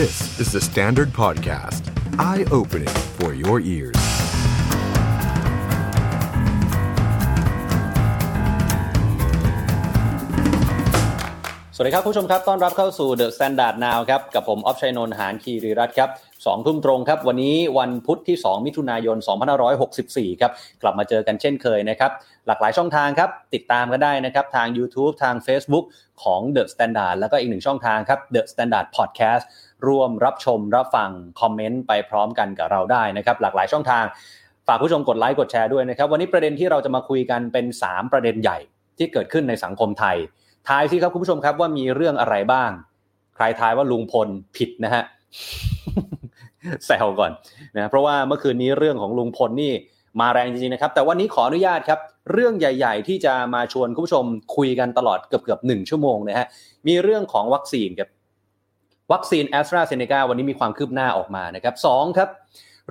This is the Standard Podcast. Eye-opening for your ears. สวัสดีครับผู้ชมครับ ต้อนรับเข้าสู่ The Standard Now ครับ กับผมออฟชัยนนท์หานคีรีรัตน์ครับสองทุ่มตรงครับ วันนี้วันพุธที่ 2 มิถุนายน 2564 ครับ กลับมาเจอกันเช่นเคยนะครับ หลากหลายช่องทางครับ ติดตามกันได้นะครับ ทาง YouTube ทาง Facebook ของ The Standard แล้วก็อีกหนึ่งช่องทางครับ The Standard Podcast ร่วมรับชมรับฟังคอมเมนต์ไปพร้อมกันกับเราได้นะครับ หลากหลายช่องทาง ฝากผู้ชมกดไลค์กดแชร์ด้วยนะครับ วันนี้ประเด็นที่เราจะมาคุยกันเป็น 3 ประเด็นใหญ่ที่เกิดขึ้นในสังคมไทยทายสิครับคุณผู้ชมครับว่ามีเรื่องอะไรบ้าง ใครทายว่าลุงพลผิดนะฮะแซวก่อนนะเพราะว่าเมื่อคืนนี้เรื่องของลุงพลนี่มาแรงจริงๆนะครับ แต่วันนี้ขออนุญาตครับ เรื่องใหญ่ ๆ ที่จะมาชวนคุณผู้ชมคุยกันตลอดเกือบๆหนึ่งชั่วโมงนะฮะมีเรื่องของวัคซีนครับ วัคซีนแอสตราเซเนกาวันนี้มีความคืบหน้าออกมานะครับสองครับ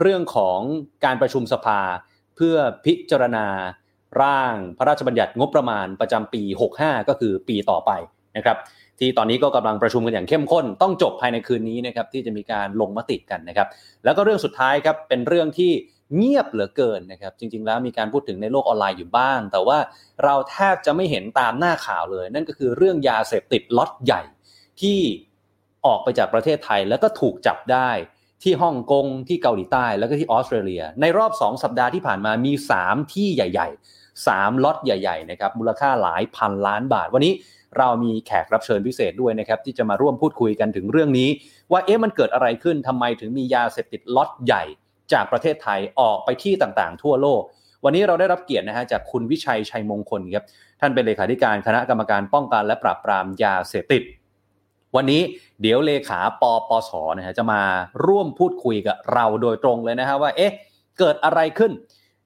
เรื่องของการประชุมสภาเพื่อพิจารณาร่างพระราชบัญญัติงบประมาณประจำปี 65 ก็คือปีต่อไปนะครับ ที่ตอนนี้ก็กำลังประชุมกันอย่างเข้มข้น ต้องจบภายในคืนนี้นะครับที่จะมีการลงมติกันนะครับ แล้วก็เรื่องสุดท้ายครับเป็นเรื่องที่เงียบเหลือเกินนะครับ จริง ๆ แล้วมีการพูดถึงในโลกออนไลน์อยู่บ้าง แต่ว่าเราแทบจะไม่เห็นตามหน้าข่าวเลย นั่นก็คือเรื่องยาเสพติดล็อตใหญ่ที่ ออกไปจากประเทศไทยแล้วก็ถูกจับได้ที่ฮ่องกงที่เกาหลีใต้แล้วก็ที่ออสเตรเลีย ในรอบ 2 สัปดาห์ที่ผ่านมามี 3 ที่ใหญ่ ๆ 3ล็อตใหญ่ๆนะครับมูลค่าหลายพันล้านบาท วันนี้เรามีแขกรับเชิญพิเศษด้วยนะครับที่จะมาร่วมพูดคุยกันถึงเรื่องนี้ ว่าเอ๊ะมันเกิดอะไรขึ้นทำไมถึงมียาเสพติดล็อตใหญ่ จากประเทศไทยออกไปที่ต่างๆ ทั่วโลก วันนี้เราได้รับเกียรตินะฮะจากคุณวิชัยชัยมงคลครับท่านเป็นเลขาธิการคณะกรรมการป้องกันและปราบปรามยาเสพติด วันนี้เดี๋ยวเลขาปปสนะฮะจะมาร่วมพูดคุยกับเราโดยตรงเลยนะฮะว่าเอ๊ะเกิดอะไรขึ้น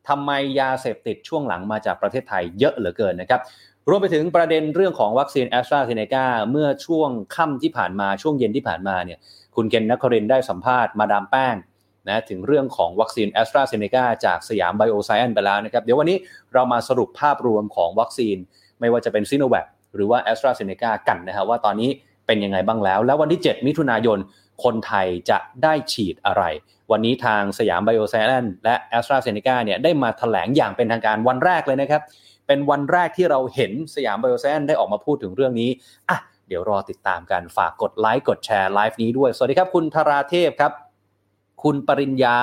ทำไมยาเสพติดช่วงหลังมาจากประเทศไทยเยอะเหลือเกินนะครับรวมไปถึงประเด็นเรื่องของวัคซีนแอสตราเซเนกาเมื่อช่วงค่ำที่ผ่านมาช่วงเย็นที่ผ่านมาเนี่ยคุณเคน นครินทร์ได้สัมภาษณ์มาดามแป้งนะถึงเรื่องของวัคซีนแอสตราเซเนกาจากสยามไบโอไซเอนซ์ไปแล้วนะครับ เดี๋ยววันนี้เรามาสรุปภาพรวมของวัคซีน ไม่ว่าจะเป็นซิโนแวคหรือว่าแอสตราเซเนกากันนะครับว่าตอนนี้ เป็นยังไงบ้างแล้ว แล้ววันที่ 7 มิถุนายนคนไทยจะได้ฉีดอะไร วันนี้ทางสยามไบโอไซเอนซ์และแอสตราเซเนกาเนี่ยได้มาแถลงอย่างเป็นทางการวันแรกเลยนะครับ เป็นวันแรกที่เราเห็นสยามไบโอไซเอนซ์ได้ออกมาพูดถึงเรื่องนี้อะเดี๋ยวรอติดตามกันฝากกดไลค์กดแชร์ไลฟ์นี้ด้วย สวัสดีครับ คุณธราเทพครับ คุณปริญญา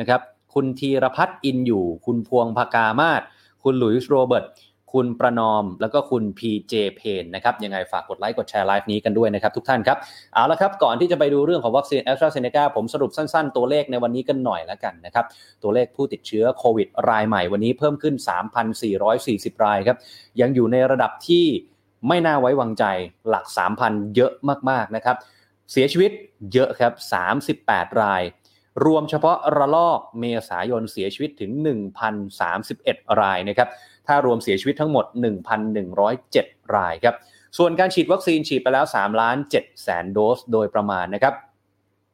นะครับ คุณธีรพัฒน์อินอยู่ คุณพวงภากามาศคุณหลุยส์โรเบิร์ต คุณประนอมแล้วก็คุณ PJ เพนนะครับยังไงฝากกดไลค์กดแชร์ไลฟ์นี้กันด้วยนะครับทุกท่านครับเอาละครับก่อนที่จะไปดูเรื่องของวัคซีนแอสตราเซเนกาผมสรุปสั้นๆ ตัวเลขในวันนี้กันหน่อยแล้วกันนะครับตัวเลขผู้ติดเชื้อโควิดรายใหม่วันนี้เพิ่มขึ้น 3,440 รายครับยังอยู่ในระดับที่ไม่น่าไว้วางใจหลัก 3,000 เยอะมากๆนะครับเสียชีวิตเยอะครับ 38 ราย รวมเฉพาะระลอกเมษายนเสียชีวิตถึง 1,031 รายนะครับ ถ้ารวมเสียชีวิตทั้งหมด 1,107 รายครับ ส่วนการฉีดวัคซีนฉีดไปแล้ว3ล้าน7แสนโดสโดยประมาณนะครับ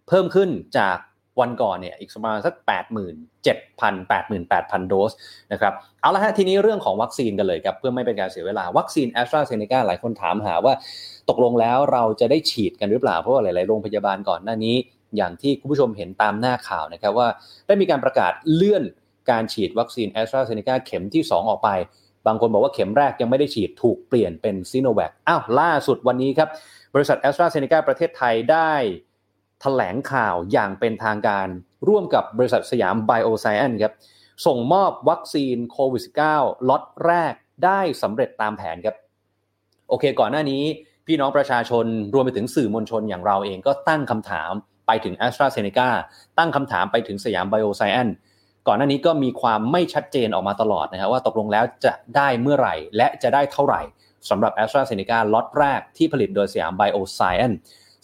เพิ่มขึ้นจากวันก่อนเนี่ยอีกประมาณสัก 87,000 88,000 โดสนะครับเอาละฮะทีนี้เรื่องของวัคซีนกันเลยครับ เพื่อไม่เป็นการเสียเวลาวัคซีนแอสตราเซเนกาหลายคนถามหาว่าตกลงแล้วเราจะได้ฉีดกันหรือเปล่า เพราะว่าหลาย ๆ โรงพยาบาลก่อนหน้านี้ อย่างที่คุณผู้ชมเห็นตามหน้าข่าวนะครับว่าได้มีการประกาศเลื่อน การฉีดวัคซีนแอสตราเซเนกาเข็มที่ 2 ออกไป บางคนบอกว่าเข็มแรกยังไม่ได้ฉีดถูกเปลี่ยนเป็นซิโนแวคอ้าวล่าสุดวันนี้ครับ บริษัทแอสตราเซเนกาประเทศไทยได้แถลงข่าวอย่างเป็นทางการ ร่วมกับบริษัทสยามไบโอไซเอนซ์ครับส่งมอบวัคซีนโควิด -19 ล็อตแรกได้สำเร็จตามแผนครับ โอเคก่อนหน้านี้พี่น้องประชาชนรวมไปถึงสื่อมวลชนอย่างเราเองก็ตั้งคำถามไปถึง แอสตราเซ เนกา ตั้งคำถามไปถึงสยามไบโอไซเอนซ์ ก่อนหน้านี้ก็มีความไม่ชัดเจนออกมาตลอดนะครับว่าตกลงแล้วจะได้เมื่อไหร่ และจะได้เท่าไหร่สำหรับ แอสตราเซ เนกา ล็อตแรกที่ผลิตโดยสยามไบโอไซเอนซ์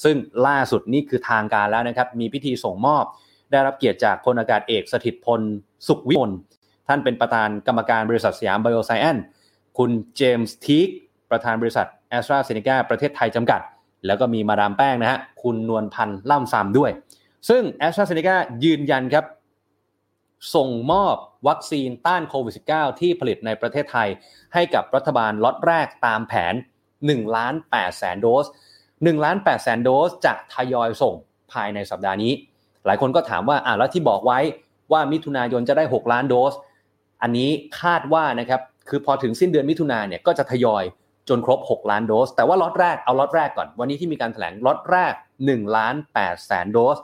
ซึ่งล่าสุดนี่คือทางการแล้วนะครับ มีพิธีส่งมอบ ได้รับเกียรติจากพลอากาศเอกสถิตย์พงษ์ สุขวิมลท่านเป็นประธานกรรมการบริษัทสยามไบโอไซเอนซ์คุณเจมส์ทีกประธานบริษัทแอสตราเซเนกาประเทศไทยจำกัด แล้วก็มีมาดามแป้งนะฮะคุณนวลพันธ์ล่ำซามด้วย ซึ่งแอสตราเซเนกายืนยันครับ ส่งมอบวัคซีนต้านโควิด -19 ที่ผลิตในประเทศไทย ให้กับรัฐบาลล็อตแรกตามแผน1ล้าน8แสนโดส1ล้าน8แสนโดสจะทยอยส่งภายในสัปดาห์นี้ หลายคนก็ถามว่าอ่าแล้วที่บอกไว้ว่ามิถุนายนจะได้ 6 ล้านโดส อันนี้คาดว่านะครับคือพอถึงสิ้นเดือนมิถุนาเนี่ยก็จะทยอยจนครบ 6 ล้านโดส แต่ว่าล็อตแรกเอาล็อตแรกก่อน วันนี้ที่มีการแถลงล็อตแรก1ล้าน8แสนโดส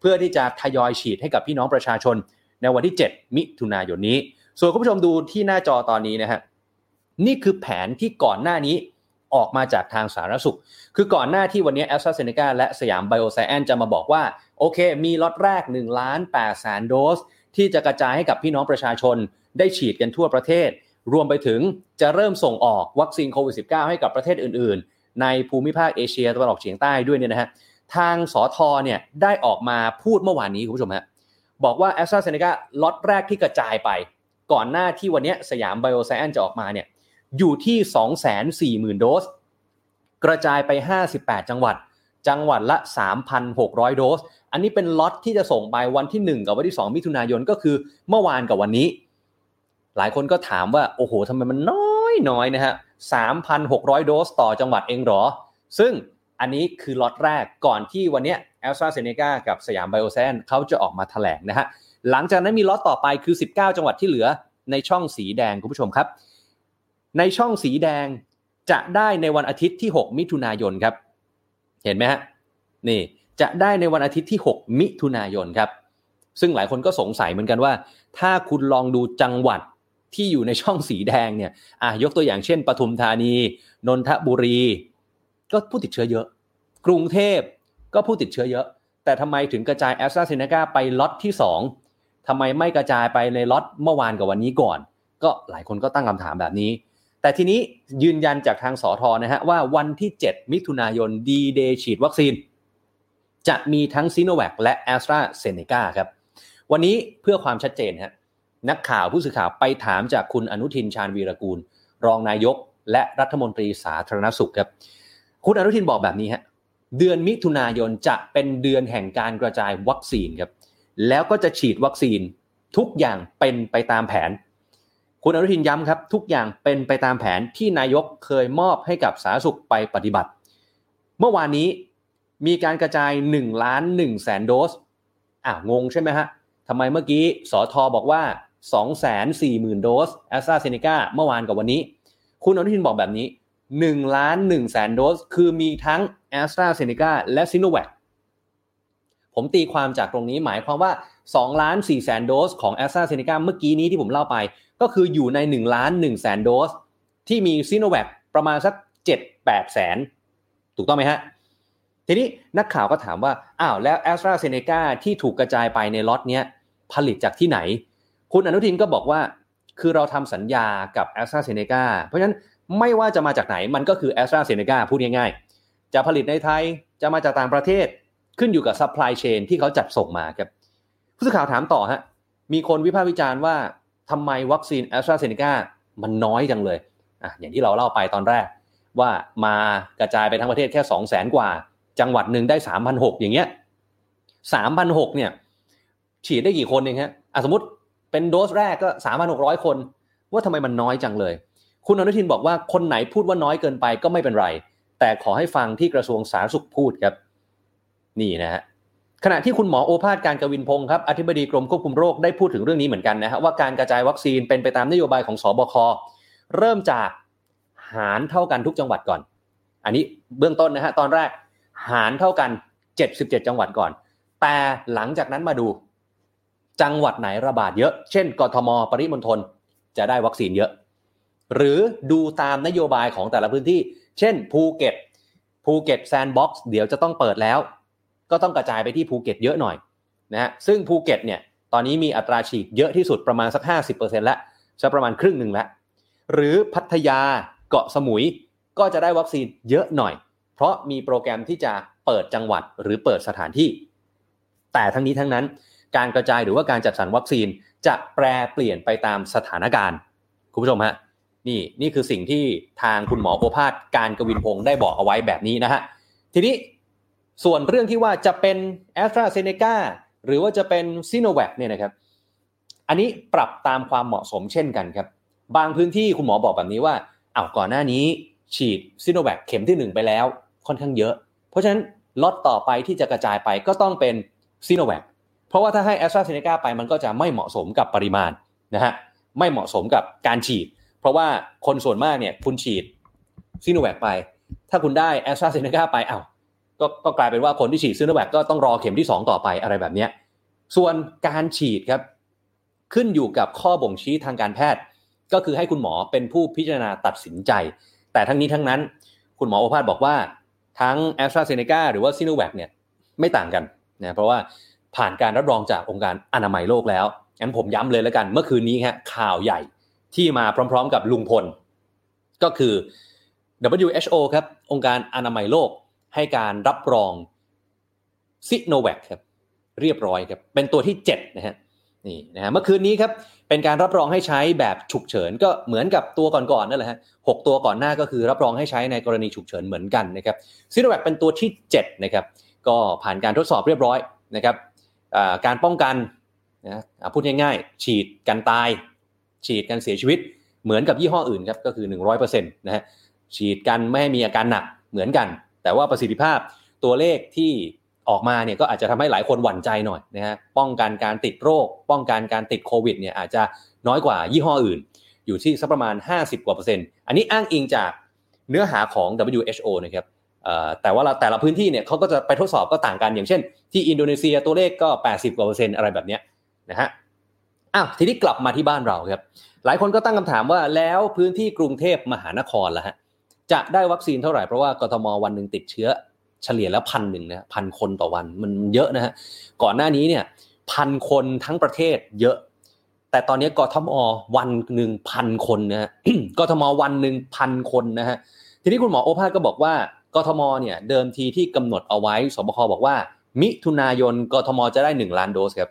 เพื่อที่จะทยอยฉีดให้กับพี่น้องประชาชน ในวันที่ 7 มิถุนายนนี้ ส่วนคุณผู้ชมดูที่หน้าจอตอนนี้นะฮะนี่คือแผนที่ก่อนหน้านี้ออกมาจากทางสาธารณสุข คือก่อนหน้าที่วันนี้แอสตราเซเนกาและสยามไบโอไซเอนซ์จะมาบอกว่า โอเค มีล็อตแรก1ล้าน8แสนโดส ที่จะกระจายให้กับพี่น้องประชาชน ได้ฉีดกันทั่วประเทศ รวมไปถึงจะเริ่มส่งออกวัคซีนโควิด -19 ให้กับประเทศอื่น ๆ ในภูมิภาคเอเชียตะวันออกเฉียงใต้ด้วยเนี่ยนะฮะทางสอทอเนี่ยได้ออกมาพูดเมื่อวานนี้คุณผู้ชมฮะ บอกว่าแอสตราเซเนกาล็อตแรกที่กระจายไป ก่อนหน้าที่วันนี้สยามไบโอไซแอนจะออกมาเนี่ยอยู่ที่ 240,000 โดส กระจายไป 58 จังหวัด จังหวัดละ 3,600 โดส อันนี้เป็นล็อตที่จะส่งไปวันที่ 1 กับวันที่ 2 มิถุนายนก็คือเมื่อวานกับวันนี้ หลายคนก็ถามว่า โอ้โหทำไมมันน้อยน้อยนะฮะ 3,600 โดสต่อจังหวัดเองหรอ ซึ่งอันนี้คือล็อตแรกก่อนที่วันนี้ แอสตราเซเนกากับสยามไบโอแซนเขาจะออกมาแถลงนะฮะหลังจากนั้นมีล็อตต่อไปคือ 19 จังหวัดที่เหลือในช่องสีแดงคุณผู้ชมครับ ในช่องสีแดงจะได้ในวันอาทิตย์ที่ 6 มิถุนายนครับ เห็นไหมฮะนี่จะได้ในวันอาทิตย์ที่ 6 มิถุนายนครับ ซึ่งหลายคนก็สงสัยเหมือนกันว่า ถ้าคุณลองดูจังหวัดที่อยู่ในช่องสีแดงเนี่ยอะยกตัวอย่างเช่นปทุมธานี นนทบุรี ก็ผู้ติดเชื้อเยอะ กรุงเทพ ก็ผู้ติดเชื้อเยอะ แต่ทำไมถึงกระจายแอสตราเซเนกาไปล็อตที่ 2ทำไมไม่กระจายไปในล็อตเมื่อวานกับวันนี้ก่อน ก็หลายคนก็ตั้งคำถามแบบนี้ แต่ทีนี้ยืนยันจากทางสอทอนะฮะว่าวันที่ 7 มิถุนายนดีเดย์ฉีดวัคซีน จะมีทั้งซิโนแวคและแอสตราเซเนกาครับ วันนี้เพื่อความชัดเจนฮะนักข่าวผู้สื่อข่าวไปถามจากคุณอนุทินชาญวีรกูล รองนายกและรัฐมนตรีสาธารณสุขครับ คุณอนุทินบอกแบบนี้ฮะ เดือนมิถุนายนจะเป็นเดือนแห่งการกระจายวัคซีนครับแล้วก็จะฉีดวัคซีนทุกอย่างเป็นไปตามแผน คุณอนุทินย้ำครับ ทุกอย่างเป็นไปตามแผนที่นายกเคยมอบให้กับสาธารณสุขไปปฏิบัติ เมื่อวานนี้มีการกระจาย1ล้าน1แสนโดสอะงงใช่ไหมฮะทำไมเมื่อกี้สอทอบอกว่า240,000 โดสแอสตราเซเนกาเมื่อวานกับวันนี้ คุณอนุทินบอกแบบนี้ 1ล้าน1แสนโดส คือมีทั้งแอสตราเซเนกาและซิโนแวคผมตีความจากตรงนี้หมายความว่า2ล้าน4แสนโดสของแอสตราเซเนกาเมื่อกี้นี้ที่ผมเล่าไป ก็คืออยู่ใน1ล้าน1แสนโดส ที่มีซิโนแวคประมาณสัก 7-8แสนถูกต้องไหมฮะ ทีนี้นักข่าวก็ถามว่าอ้าวแล้วแอสตราเซเนกาที่ถูกกระจายไปในล็อตเนี้ยผลิตจากที่ไหน คุณอนุทินก็บอกว่าคือเราทำสัญญากับแอสตราเซเนกาเพราะฉะนั้น ไม่ว่าจะมาจากไหนมันก็คือแอสตราเซเนกาพูดง่ายๆ จะผลิตในไทยจะมาจากต่างประเทศขึ้นอยู่กับ supply chain ที่เขาจัดส่งมาครับผู้สื่อข่าวถามต่อฮะมีคนวิพากษ์วิจารณ์ว่าทำไมวัคซีนแอสตราเซเนกามันน้อยจังเลยอะอย่างที่เราเล่าไปตอนแรก ว่ามากระจายไปทั้งประเทศแค่ 2 0 0แสนกว่า จังหวัดหนึ่งได้3 6 0 0 อย่างเงี้ย3 6 0 0เนี่ยฉีดได้กี่คนเองฮะอะสมมติเป็นโดสแรกก็ 3,600 คน ว่าทำไมมันน้อยจังเลย คุณอนุทินบอกว่าคนไหนพูดว่าน้อยเกินไปก็ไม่เป็นไร แต่ขอให้ฟังที่กระทรวงสาธารณสุขพูดครับ นี่นะฮะขณะที่คุณหมอโอภาสการกวินพงศ์ครับอธิบดีกรมควบคุมโรคได้พูดถึงเรื่องนี้เหมือนกันนะฮะว่าการกระจายวัคซีนเป็นไปตามนโยบายของสบคเริ่มจากหารเท่ากันทุกจังหวัดก่อน อันนี้เบื้องต้นนะฮะตอนแรกหารเท่ากัน 77 จังหวัดก่อน แต่หลังจากนั้นมาดู จังหวัดไหนระบาดเยอะ เช่นกทม ปริมณฑลจะได้วัคซีนเยอะ หรือดูตามนโยบายของแต่ละพื้นที่ เช่นภูเก็ตภูเก็ตแซนด์บ็อกซ์เดี๋ยวจะต้องเปิดแล้ว ก็ต้องกระจายไปที่ภูเก็ตเยอะหน่อยนะฮะซึ่งภูเก็ตเนี่ยตอนนี้มีอัตราฉีดเยอะที่สุดประมาณสัก 50%แล้วจะประมาณครึ่งหนึ่งแล้ว หรือพัทยาเกาะสมุยก็จะได้วัคซีนเยอะหน่อย เพราะมีโปรแกรมที่จะเปิดจังหวัดหรือเปิดสถานที่ แต่ทั้งนี้ทั้งนั้น การกระจายหรือว่าการจัดสรรวัคซีนจะแปรเปลี่ยนไปตามสถานการณ์ คุณผู้ชมฮะ นี่นี่คือสิ่งที่ทางคุณหมอโอภาสการย์กวินพงศ์ได้บอกเอาไว้แบบนี้นะฮะทีนี้ส่วนเรื่องที่ว่าจะเป็นแอสตราเซเนกาหรือว่าจะเป็นซิโนแวคเนี่ยนะครับ อันนี้ปรับตามความเหมาะสมเช่นกันครับ บางพื้นที่คุณหมอบอกแบบนี้ว่าเอ้าก่อนหน้านี้ ฉีดซิโนแวคเข็มที่ 1 ไปแล้วค่อนข้างเยอะ เพราะฉะนั้นล็อตต่อไปที่จะกระจายไปก็ต้องเป็นซิโนแวคเพราะว่าถ้าให้แอสตราเซเนกาไปมันก็จะไม่เหมาะสมกับปริมาณนะฮะไม่เหมาะสมกับการฉีด เพราะว่าคนส่วนมากเนี่ยคุณฉีดซีโนแวคไป ถ้าคุณได้แอสตราเซเนกาไปอ้าวก็ก็กลายเป็นว่าคนที่ฉีดซีโนแวคก็ต้องรอเข็มที่ 2 ต่อไปอะไรแบบนี้ส่วนการฉีดครับขึ้นอยู่กับข้อบ่งชี้ทางการแพทย์ ก็คือให้คุณหมอเป็นผู้พิจารณาตัดสินใจ แต่ทั้งนี้ทั้งนั้น คุณหมอโอภาสบอกว่าทั้งแอสตราเซเนกาหรือว่าซีโนแวคเนี่ยไม่ต่างกันนะเพราะว่าผ่านการรับรองจากองค์การอนามัยโลกแล้วงั้นผมย้ำเลยแล้วกัน เมื่อคืนนี้ฮะข่าวใหญ่ ที่มาพร้อม ๆ กับลุงพล ก็คือ WHO ครับ องค์การอนามัยโลกให้การรับรองซิโนแวคครับเรียบร้อยครับเป็นตัวที่7นะฮะนี่นะฮะเมื่อคืนนี้ครับเป็นการรับรองให้ใช้แบบฉุกเฉินก็เหมือนกับตัวก่อนๆนั่นแหละฮะหตัวก่อนหน้าก็คือรับรองให้ใช้ในกรณีฉุกเฉินเหมือนกันนะครับซิโนแวคเป็นตัวที่7นะครับก็ผ่านการทดสอบเรียบร้อยนะครับการป้องกันนะพูดง่ายๆ ฉีดกันตาย ฉีดกันเสียชีวิตเหมือนกับยี่ห้ออื่นครับก็คือ 100%นะฮะฉีดกันไม่ให้มีอาการหนักเหมือนกัน แต่ว่าประสิทธิภาพตัวเลขที่ออกมาเนี่ยก็อาจจะทำให้หลายคนหวั่นใจหน่อยนะฮะป้องกันการติดโรค ป้องกันการติดโควิดเนี่ยอาจจะน้อยกว่ายี่ห้ออื่น อยู่ที่สักประมาณ 50 กว่าเปอร์เซ็นต์อันนี้อ้างอิงจากเนื้อหาของ WHO นะครับแต่ว่าแต่ละพื้นที่เนี่ยเขาก็จะไปทดสอบก็ต่างกันอย่างเช่น ที่อินโดนีเซียตัวเลขก็ 80 กว่าเปอร์เซ็นต์อะไรแบบนี้นะฮะ อ้าวทีนี้กลับมาที่บ้านเราครับ หลายคนก็ตั้งคำถามว่าแล้วพื้นที่กรุงเทพมหานครล่ะฮะจะได้วัคซีนเท่าไหร่เพราะว่ากทมวันหนึ่งติดเชื้อ เฉลี่ยแล้วพันหนึ่งนะพันคนต่อวันมันเยอะนะฮะก่อนหน้านี้เนี่ยพันคนทั้งประเทศเยอะ แต่ตอนนี้กทมวันหนึ่งพันคนนะฮะกทมวันหนึ่งพันคนนะฮะทีนี้คุณหมอโอภาสก็บอกว่ากทมเนี่ยเดิมทีที่กำหนดเอาไว้สบคบอกว่า มิถุนายนกทมจะได้ 1 ล้านโดสครับ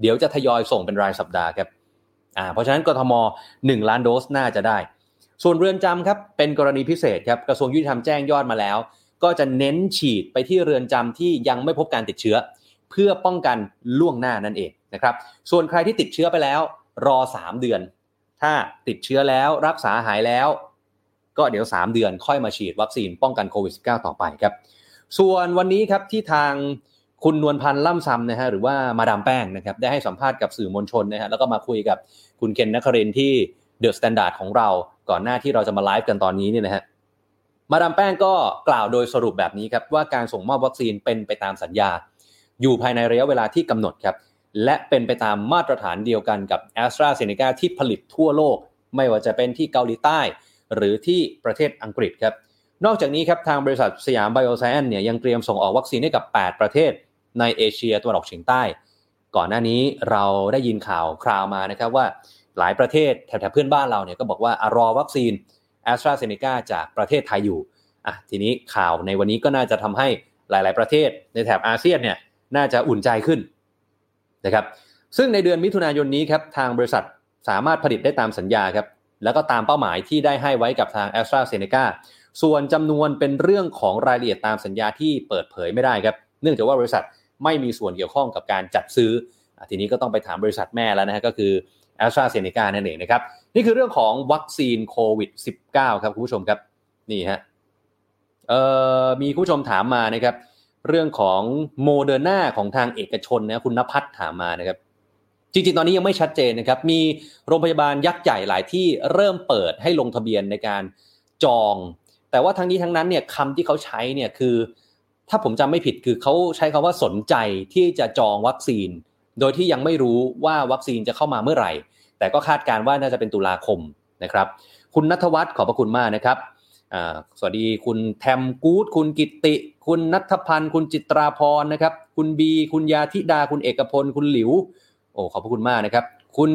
เดี๋ยวจะทยอยส่งเป็นรายสัปดาห์ครับอ่าเพราะฉะนั้นกทม 1 ล้านโดสน่าจะได้ ส่วนเรือนจำครับเป็นกรณีพิเศษครับกระทรวงยุติธรรมแจ้งยอดมาแล้ว ก็จะเน้นฉีดไปที่เรือนจำที่ยังไม่พบการติดเชื้อ เพื่อป้องกันล่วงหน้านั่นเองนะครับส่วนใครที่ติดเชื้อไปแล้วรอ 3 เดือน ถ้าติดเชื้อแล้วรักษาหายแล้ว ก็เดี๋ยว 3 เดือนค่อยมาฉีดวัคซีนป้องกันโควิด -19 ต่อไปครับ ส่วนวันนี้ครับที่ทาง คุณนวลพรรณ ล่ำซำนะฮะหรือว่ามาดามแป้งนะครับได้ให้สัมภาษณ์กับสื่อมวลชนนะฮะแล้วก็มาคุยกับคุณเคน นครินทร์ที่ The Standard ของเราก่อนหน้าที่เราจะมาไลฟ์กันตอนนี้เนี่ยนะฮะมาดามแป้งก็กล่าวโดยสรุปแบบนี้ครับว่าการส่งมอบวัคซีนเป็นไปตามสัญญา อยู่ภายในระยะเวลาที่กำหนดครับและเป็นไปตามมาตรฐานเดียวกันกับแอสตราเซเนกาที่ผลิตทั่วโลก ไม่ว่าจะเป็นที่เกาหลีใต้ หรือที่ประเทศอังกฤษครับนอกจากนี้ครับทางบริษัทสยามไบโอไซแอนเนี่ยยังเตรียมส่งออกวัคซีนให้กับ 8 ประเทศ ในเอเชียตะวันออกเฉียงใต้ ก่อนหน้านี้เราได้ยินข่าวคราวมานะครับว่าหลายประเทศแถบเพื่อนบ้านเราเนี่ยก็บอกว่ารอวัคซีนแอสตราเซเนกาจากประเทศไทยอยู่อะทีนี้ข่าวในวันนี้ก็น่าจะทำให้หลาย ๆ ประเทศในแถบอาเซียนเนี่ยน่าจะอุ่นใจขึ้นนะครับซึ่งในเดือนมิถุนายนนี้ครับทางบริษัทสามารถผลิตได้ตามสัญญาครับแล้วก็ตามเป้าหมายที่ได้ให้ไว้กับทาง a s t r a z เซ e c a ส่วนจำนวนเป็นเรื่องของรายละเอียดตามสัญญาที่เปิดเผยไม่ได้ครับ เนื่องจากว่าบริษัท ไม่มีส่วนเกี่ยวข้องกับการจัดซื้อ ทีนี้ก็ต้องไปถามบริษัทแม่แล้วนะฮะก็คือ AstraZeneca นั่นเองนะครับ นี่คือเรื่องของวัคซีนโควิด -19 ครับคุณผู้ชมครับ นี่ฮะมีคุณผู้ชมถามมานะครับ เรื่องของโมเดอร์นาของทางเอกชนนะคุณนภัทรถามมานะครับ จริงๆ ตอนนี้ยังไม่ชัดเจนนะครับ มีโรงพยาบาลยักษ์ใหญ่หลายที่เริ่มเปิดให้ลงทะเบียนในการจอง แต่ว่าทั้งนี้ทั้งนั้นเนี่ยคำที่เขาใช้เนี่ยคือ ถ้าผมจำไม่ผิดคือเขาใช้คำว่าสนใจที่จะจองวัคซีน โดยที่ยังไม่รู้ว่าวัคซีนจะเข้ามาเมื่อไหร่ แต่ก็คาดการว่าน่าจะเป็นตุลาคมนะครับ คุณนัทวัฒน์ขอบพระคุณมากนะครับสวัสดีคุณแทมกูดคุณกิติ คุณนัทพันธ์คุณจิตราพรนะครับ คุณบี คุณยาธิดา คุณเอกพล คุณหลิว โอ้ขอบพระคุณมากนะครับ คุณ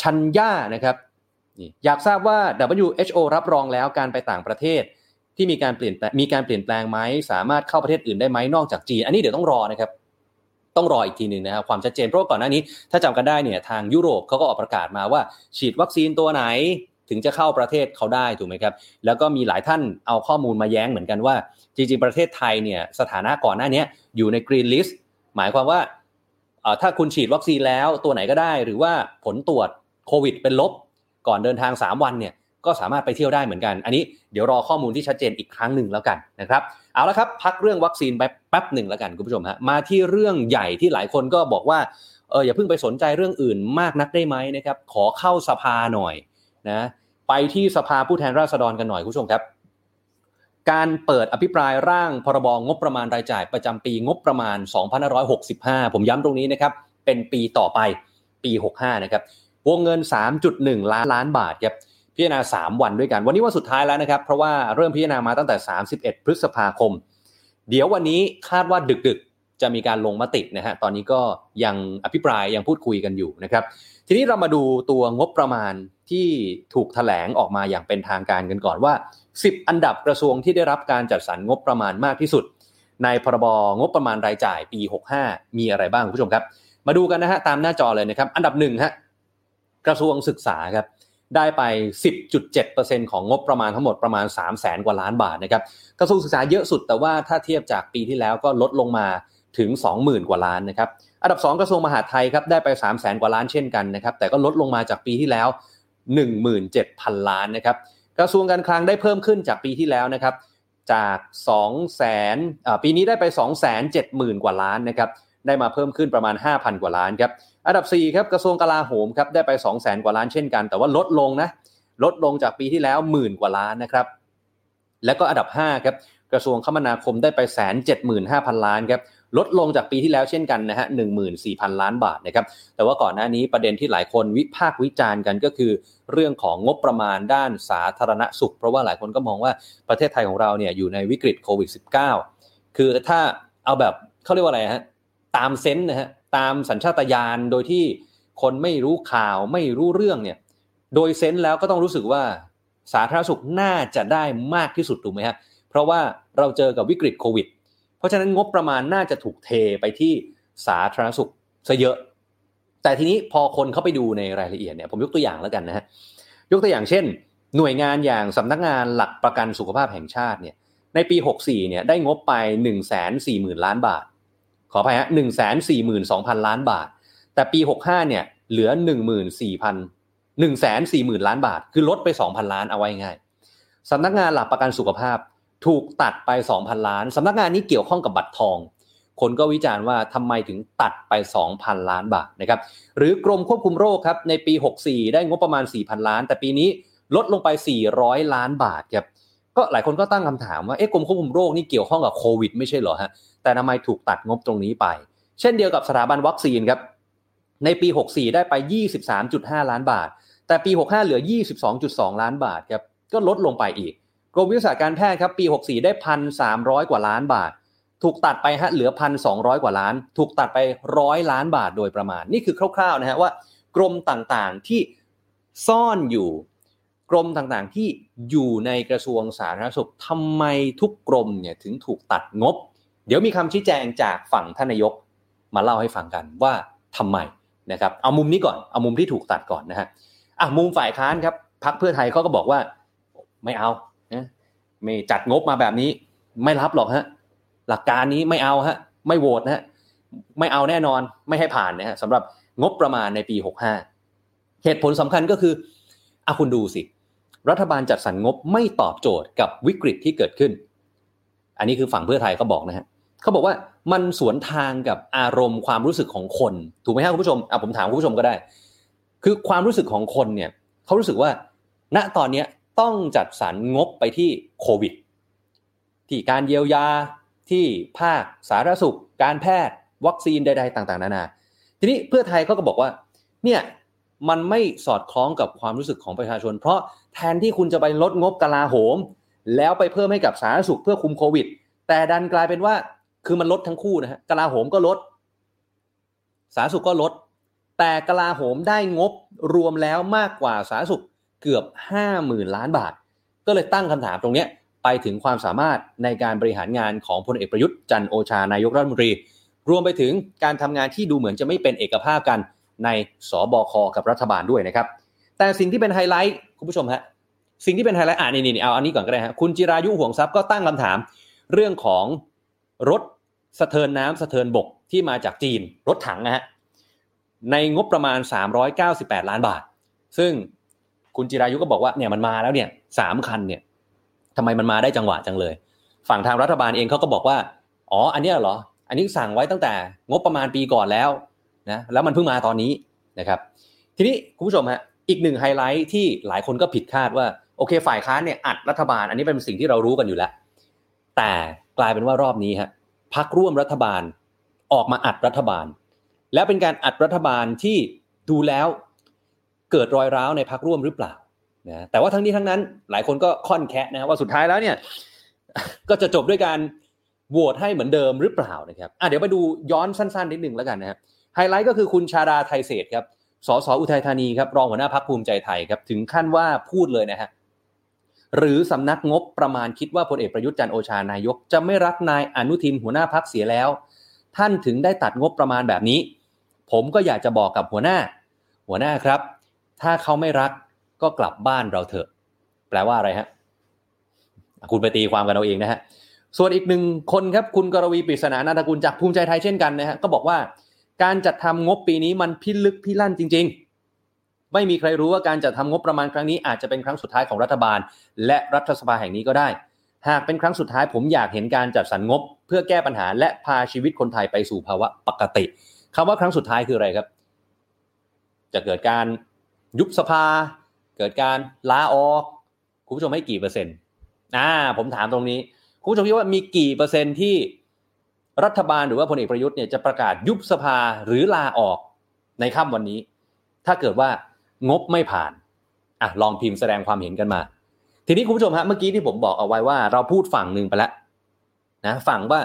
ชันย่านะครับอยากทราบว่า WHO รับรองแล้วการไปต่างประเทศ ที่มีการเปลี่ยนมีการเปลี่ยนแปลงไหมสามารถเข้าประเทศอื่นได้ไหมนอกจากจีน อันนี้เดี๋ยวต้องรอนะครับ ต้องรออีกทีหนึ่งนะครับความชัดเจนเพราะก่อนหน้านี้ ถ้าจำกันได้เนี่ยทางยุโรปเขาก็ออกประกาศมาว่า ฉีดวัคซีนตัวไหนถึงจะเข้าประเทศเขาได้ถูกไหมครับ แล้วก็มีหลายท่านเอาข้อมูลมาแย้งเหมือนกันว่า จริงๆประเทศไทยเนี่ยสถานะก่อนหน้านี้อยู่ใน green list หมายความว่าถ้าคุณฉีดวัคซีนแล้วตัวไหนก็ได้ หรือว่าผลตรวจโควิดเป็นลบก่อนเดินทาง 3 วันเนี่ย ก็สามารถไปเที่ยวได้เหมือนกัน อันนี้เดี๋ยวรอข้อมูลที่ชัดเจนอีกครั้งหนึ่งแล้วกันนะครับเอาละครับพักเรื่องวัคซีนไปแป๊บหนึ่งแล้วกันคุณผู้ชมฮะมาที่เรื่องใหญ่ที่หลายคนก็บอกว่าเอออย่าเพิ่งไปสนใจเรื่องอื่นมากนักได้ไหมนะครับขอเข้าสภาหน่อยนะไปที่สภาผู้แทนราษฎรกันหน่อยคุณผู้ชมครับ การเปิดอภิปรายร่างพรบงบประมาณรายจ่าย ประจำปีงบประมาณ 2565 ผมย้ำตรงนี้นะครับเป็นปีต่อไปปี 65 นะครับวงเงิน 3.1 ล้านล้านบาทครับ พิจารณา 3 วันด้วยกัน วันนี้วันสุดท้ายแล้วนะครับ เพราะว่าเริ่มพิจารณามาตั้งแต่ 31 พฤษภาคม เดี๋ยววันนี้คาดว่าดึกๆ จะมีการลงมตินะฮะตอนนี้ก็ยังอภิปรายยังพูดคุยกันอยู่นะครับ ทีนี้เรามาดูตัวงบประมาณที่ถูกถแถลงออกมาอย่างเป็นทางการกันก่อนว่า 10 อันดับกระทรวงที่ได้รับการจัดสรรงบประมาณมากที่สุด ในพรบงบประมาณรายจ่ายปี 65 มีอะไรบ้างคุณผู้ชมครับ มาดูกันนะฮะตามหน้าจอเลยนะครับ อันดับหนึ่งฮะกระทรวงศึกษาครับ ได้ไป 10.7%ของงบประมาณทั้งหมดประมาณ 3 0 0แสนกว่าล้านบาทนะครับกระทรวงศึกษาเยอะสุดแต่ว่าถ้าเทียบจากปีที่แล้วก็ลดลงมาถึง 20,000 กว่าล้านนะครับอันดับ 2 กระทรวงมหาดไทยครับได้ไป 3 0 0แสนกว่าล้านเช่นกันนะครับแต่ก็ลดลงมาจากปีที่แล้ว 17,000 ล้านนะครับกระทรวงการคลังได้เพิ่มขึ้นจากปีที่แล้วนะครับจาก2แสนปีนี้ได้ไป 2 7 0 0 0 0 กว่าล้านนะครับ ได้มาเพิ่มขึ้นประมาณ 5,000 กว่าล้านครับอันดับ4ครับกระทรวงกลาโหมครับได้ไป 2 0 0แสนกว่าล้านเช่นกัน แต่ว่าลดลงนะลดลงจากปีที่แล้วหมื่นกว่าล้านนะครับและก็อันดับ5ครับกระทรวงคมนาคมได้ไปแสนเจ็ดหมื่นห้าพันล้านครับลดลงจากปีที่แล้วเช่นกันนะฮะหนึ่งหมื่นสี่พันล้านบาทนะครับแต่ว่าก่อนหน้านี้ประเด็นที่หลายคนวิพากษ์วิจารณ์กันก็คือ เรื่องของงบประมาณด้านสาธารณสุข เพราะว่าหลายคนก็มองว่าประเทศไทยของเราเนี่ยอยู่ในวิกฤตโควิด -19 คือถ้าเอาแบบเขาเรียกว่าอะไรฮะ ตามเซนต์นะฮะตามสัญชาตญาณโดยที่คนไม่รู้ข่าวไม่รู้เรื่องเนี่ย โดยเซนต์แล้วก็ต้องรู้สึกว่าสาธารณสุขน่าจะได้มากที่สุดถูกไหมฮะเพราะว่าเราเจอกับวิกฤตโควิด เพราะฉะนั้นงบประมาณน่าจะถูกเทไปที่สาธารณสุขซะเยอะ แต่ทีนี้พอคนเข้าไปดูในรายละเอียดเนี่ยผมยกตัวอย่างแล้วกันนะฮะยกตัวอย่างเช่น หน่วยงานอย่างสำนักงานหลักประกันสุขภาพแห่งชาติเนี่ยในปี 64เนี่ยได้งบไป 1 4 0 0 0 0 ล้านบาท ขออภัยฮะ1 4 2 0 0 0ล้านบาท แต่ปี65เนี่ย เหลือ1 4 0 0 0 1 4 0 0 0 0ล้านบาท คือลดไป2,000ล้านเอาไว้ง่ายสำนักงานหลักประกันสุขภาพถูกตัดไป2,000ล้านสำนักงานนี้เกี่ยวข้องกับบัตรทอง คนก็วิจารณ์ว่าทำไมถึงตัดไป2,000ล้านบาทนะครับ หรือกรมควบคุมโรคครับในปี 64 ได้งบประมาณ4,000 ล้าน แต่ปีนี้ลดลงไป 400 ล้านบาทครับ ก็หลายคนก็ตั้งคำถามว่าเอ๊ะกรมควบคุมโรคนี่เกี่ยวข้องกับโควิดไม่ใช่เหรอฮะแต่ทำไมถูกตัดงบตรงนี้ไป เช่นเดียวกับสถาบันวัคซีนครับในปี 64 ได้ไป 23.5 ล้านบาท แต่ปี 65 เหลือ 22.2 ล้านบาทครับก็ลดลงไปอีก กรมวิทยาการแพทย์ครับปี 64 ได้พันสามร้อยกว่าล้านบาท ถูกตัดไปฮะเหลือพันสองกว่าล้าน ถูกตัดไปร้อยล้านบาทโดยประมาณ นี่คือคร่าวๆนะฮะว่ากรมต่างๆที่ซ่อนอยู่ กรมต่างๆที่อยู่ในกระทรวงสาธารณสุขทำไมทุกกรมเนี่ยถึงถูกตัดงบ เดี๋ยวมีคำชี้แจงจากฝั่งท่านนายกมาเล่าให้ฟังกันว่าทำไมนะครับเอามุมนี้ก่อนเอามุมที่ถูกตัดก่อนนะฮะอะมุมฝ่ายค้านครับพักเพื่อไทยเขาก็บอกว่าไม่เอานะไม่จัดงบมาแบบนี้ ไม่รับหรอกฮะหลักการนี้ไม่เอาฮะไม่โหวตนะฮะไม่เอาแน่นอนไม่ให้ผ่านนะฮะสำหรับงบประมาณในปี 65 เหตุผลสำคัญก็คืออาคุณดูสิ รัฐบาลจัดสรรงบไม่ตอบโจทย์กับวิกฤตที่เกิดขึ้น อันนี้คือฝั่งเพื่อไทยเขาบอกนะฮะเขาบอกว่ามันสวนทางกับอารมณ์ความรู้สึกของคน ถูกไหมครับคุณผู้ชมอะผมถามคุณผู้ชมก็ได้ คือความรู้สึกของคนเนี่ยเขารู้สึกว่า ณตอนนี้ต้องจัดสรรงบไปที่โควิด ที่การเยียวยาที่ภาคสาธารณสุข การแพทย์ วัคซีนใดๆต่าง ๆ นานา ทีนี้เพื่อไทยเขาก็บอกว่า เนี่ย มันไม่สอดคล้องกับความรู้สึกของประชาชน เพราะแทนที่คุณจะไปลดงบกลาโหม แล้วไปเพิ่มให้กับสาธารณสุขเพื่อคุมโควิด แต่ดันกลายเป็นว่าคือมันลดทั้งคู่นะฮะกลาโหมก็ลด สาธารณสุขก็ลด แต่กลาโหมได้งบรวมแล้วมากกว่าสาธารณสุขเกือบ 50,000 ล้านบาท ก็เลยตั้งคำถามตรงนี้ไปถึงความสามารถในการบริหารงานของพลเอกประยุทธ์จันโอชานายกรัฐมนตรี รวมไปถึงการทำงานที่ดูเหมือนจะไม่เป็นเอกภาพกัน ในสบคกับรัฐบาลด้วยนะครับ แต่สิ่งที่เป็นไฮไลท์คุณผู้ชมฮะสิ่งที่เป็นไฮไลท์อ่านี่นี่เอาอันนี้ก่อนก็ได้ฮะคุณจิรายุห่วงทรัพย์ก็ตั้งคำถาม เรื่องของรถสะเทินน้ำสะเทินบกที่มาจากจีน รถถังนะฮะในงบประมาณ 398 ล้านบาท ซึ่งคุณจิรายุก็บอกว่าเนี่ยมันมาแล้วเนี่ยสามคันเนี่ยทำไมมันมาได้จังหวะจังเลย ฝั่งทางรัฐบาลเองเขาก็บอกว่า อ๋อ อันนี้เหรอ อันนี้สั่งไว้ตั้งแต่งบประมาณปีก่อนแล้ว นะแล้วมันเพิ่งมาตอนนี้นะครับ ทีนี้คุณผู้ชมฮะอีกหนึ่งไฮไลท์ที่หลายคนก็ผิดคาดว่าโอเค ฝ่ายค้านเนี่ยอัดรัฐบาล อันนี้เป็นสิ่งที่เรารู้กันอยู่แล้ว แต่กลายเป็นว่ารอบนี้ฮะพักร่วมรัฐบาลออกมาอัดรัฐบาล แล้วเป็นการอัดรัฐบาลที่ดูแล้วเกิดรอยร้าวในพักร่วมหรือเปล่านะแต่ว่าทั้งนี้ทั้งนั้นหลายคนก็ค่อนแคะนะว่าสุดท้ายแล้วเนี่ย ก็จะจบด้วยการโหวตให้เหมือนเดิมหรือเปล่านะครับอะเดี๋ยวไปดูย้อนสั้นๆนิดหนึ่งแล้วกันนะครับ ไฮไลท์ก็คือคุณชาดาไทยเศษครับสสอุทัยธานีครับรองหัวหน้าพักภูมิใจไทยครับถึงขั้นว่าพูดเลยนะฮะหรือสำนักงบประมาณคิดว่าพลเอกประยุทธ์จันโอชานายก จะไม่รักนายอนุทินหัวหน้าพักเสียแล้ว ท่านถึงได้ตัดงบประมาณแบบนี้ ผมก็อยากจะบอกกับหัวหน้า หัวหน้าครับ ถ้าเขาไม่รักก็กลับบ้านเราเถอะ แปลว่าอะไรฮะคุณไปตีความกันเอาเองนะฮะส่วนอีกหนึ่งคนครับคุณกรวีปริศนานาตกุลจากภูมิใจไทยเช่นกันนะฮะก็บอกว่า การจัดทำงบปีนี้มันพิลึกพิลั่นจริง ๆ ไม่มีใครรู้ว่าการจัดทำงบประมาณครั้งนี้อาจจะเป็นครั้งสุดท้ายของรัฐบาล และรัฐสภาแห่งนี้ก็ได้ หากเป็นครั้งสุดท้ายผมอยากเห็นการจัดสรรงบ เพื่อแก้ปัญหาและพาชีวิตคนไทยไปสู่ภาวะปกติคำว่าครั้งสุดท้ายคืออะไรครับ จะเกิดการยุบสภา เกิดการลาออกคุณผู้ชมให้กี่เปอร์เซ็นต์อ่าผมถามตรงนี้คุณผู้ชมคิดว่ามีกี่เปอร์เซ็นต์ที่ รัฐบาลหรือว่าพลเอกประยุทธ์เนี่ยจะประกาศยุบสภาหรือลาออกในค่ำวันนี้ ถ้าเกิดว่างบไม่ผ่านอะลองพิมพ์แสดงความเห็นกันมา ทีนี้คุณผู้ชมฮะเมื่อกี้ที่ผมบอกเอาไว้ว่า เราพูดฝั่งหนึ่งไปแล้วนะฝั่งว่า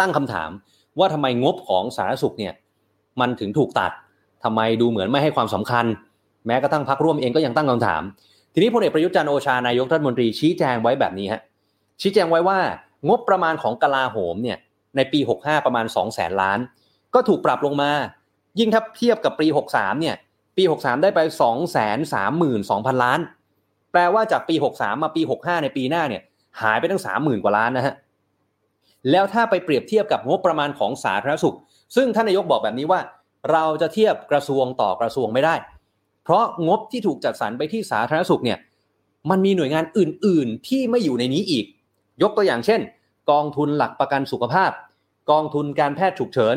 ตั้งคำถามว่าทำไมงบของสาธารณสุขเนี่ยมันถึงถูกตัดทำไมดูเหมือนไม่ให้ความสำคัญ แม้กระทั่งพักร่วมเองก็ยังตั้งคำถาม ทีนี้พลเอกประยุทธ์จันโอชานายกรัฐมนตรีชี้แจงไว้แบบนี้ฮะชี้แจงไว้ว่างบประมาณของกลาโหมเนี่ย ในปี 65 ประมาณ 2 0 0แสนล้าน ก็ถูกปรับลงมา ยิ่งถ้าเทียบกับปี 63 เนี่ย ปี 63 ได้ไป 2 3 2 0 0 0 ล้าน แปลว่าจากปี 63 มาปี 65 ในปีหน้าเนี่ย หายไปตั้ง 30,000 กว่าล้านนะฮะ แล้วถ้าไปเปรียบเทียบกับงบประมาณของสาธารณสุข ซึ่งท่านนายกบอกแบบนี้ว่า เราจะเทียบกระทรวงต่อกระทรวงไม่ได้ เพราะงบที่ถูกจัดสรรไปที่สาธารณสุขเนี่ย มันมีหน่วยงานอื่น ๆ ที่ไม่อยู่ในนี้อีก ยกตัวอย่างเช่น กองทุนหลักประกันสุขภาพ กองทุนการแพทย์ฉุกเฉิน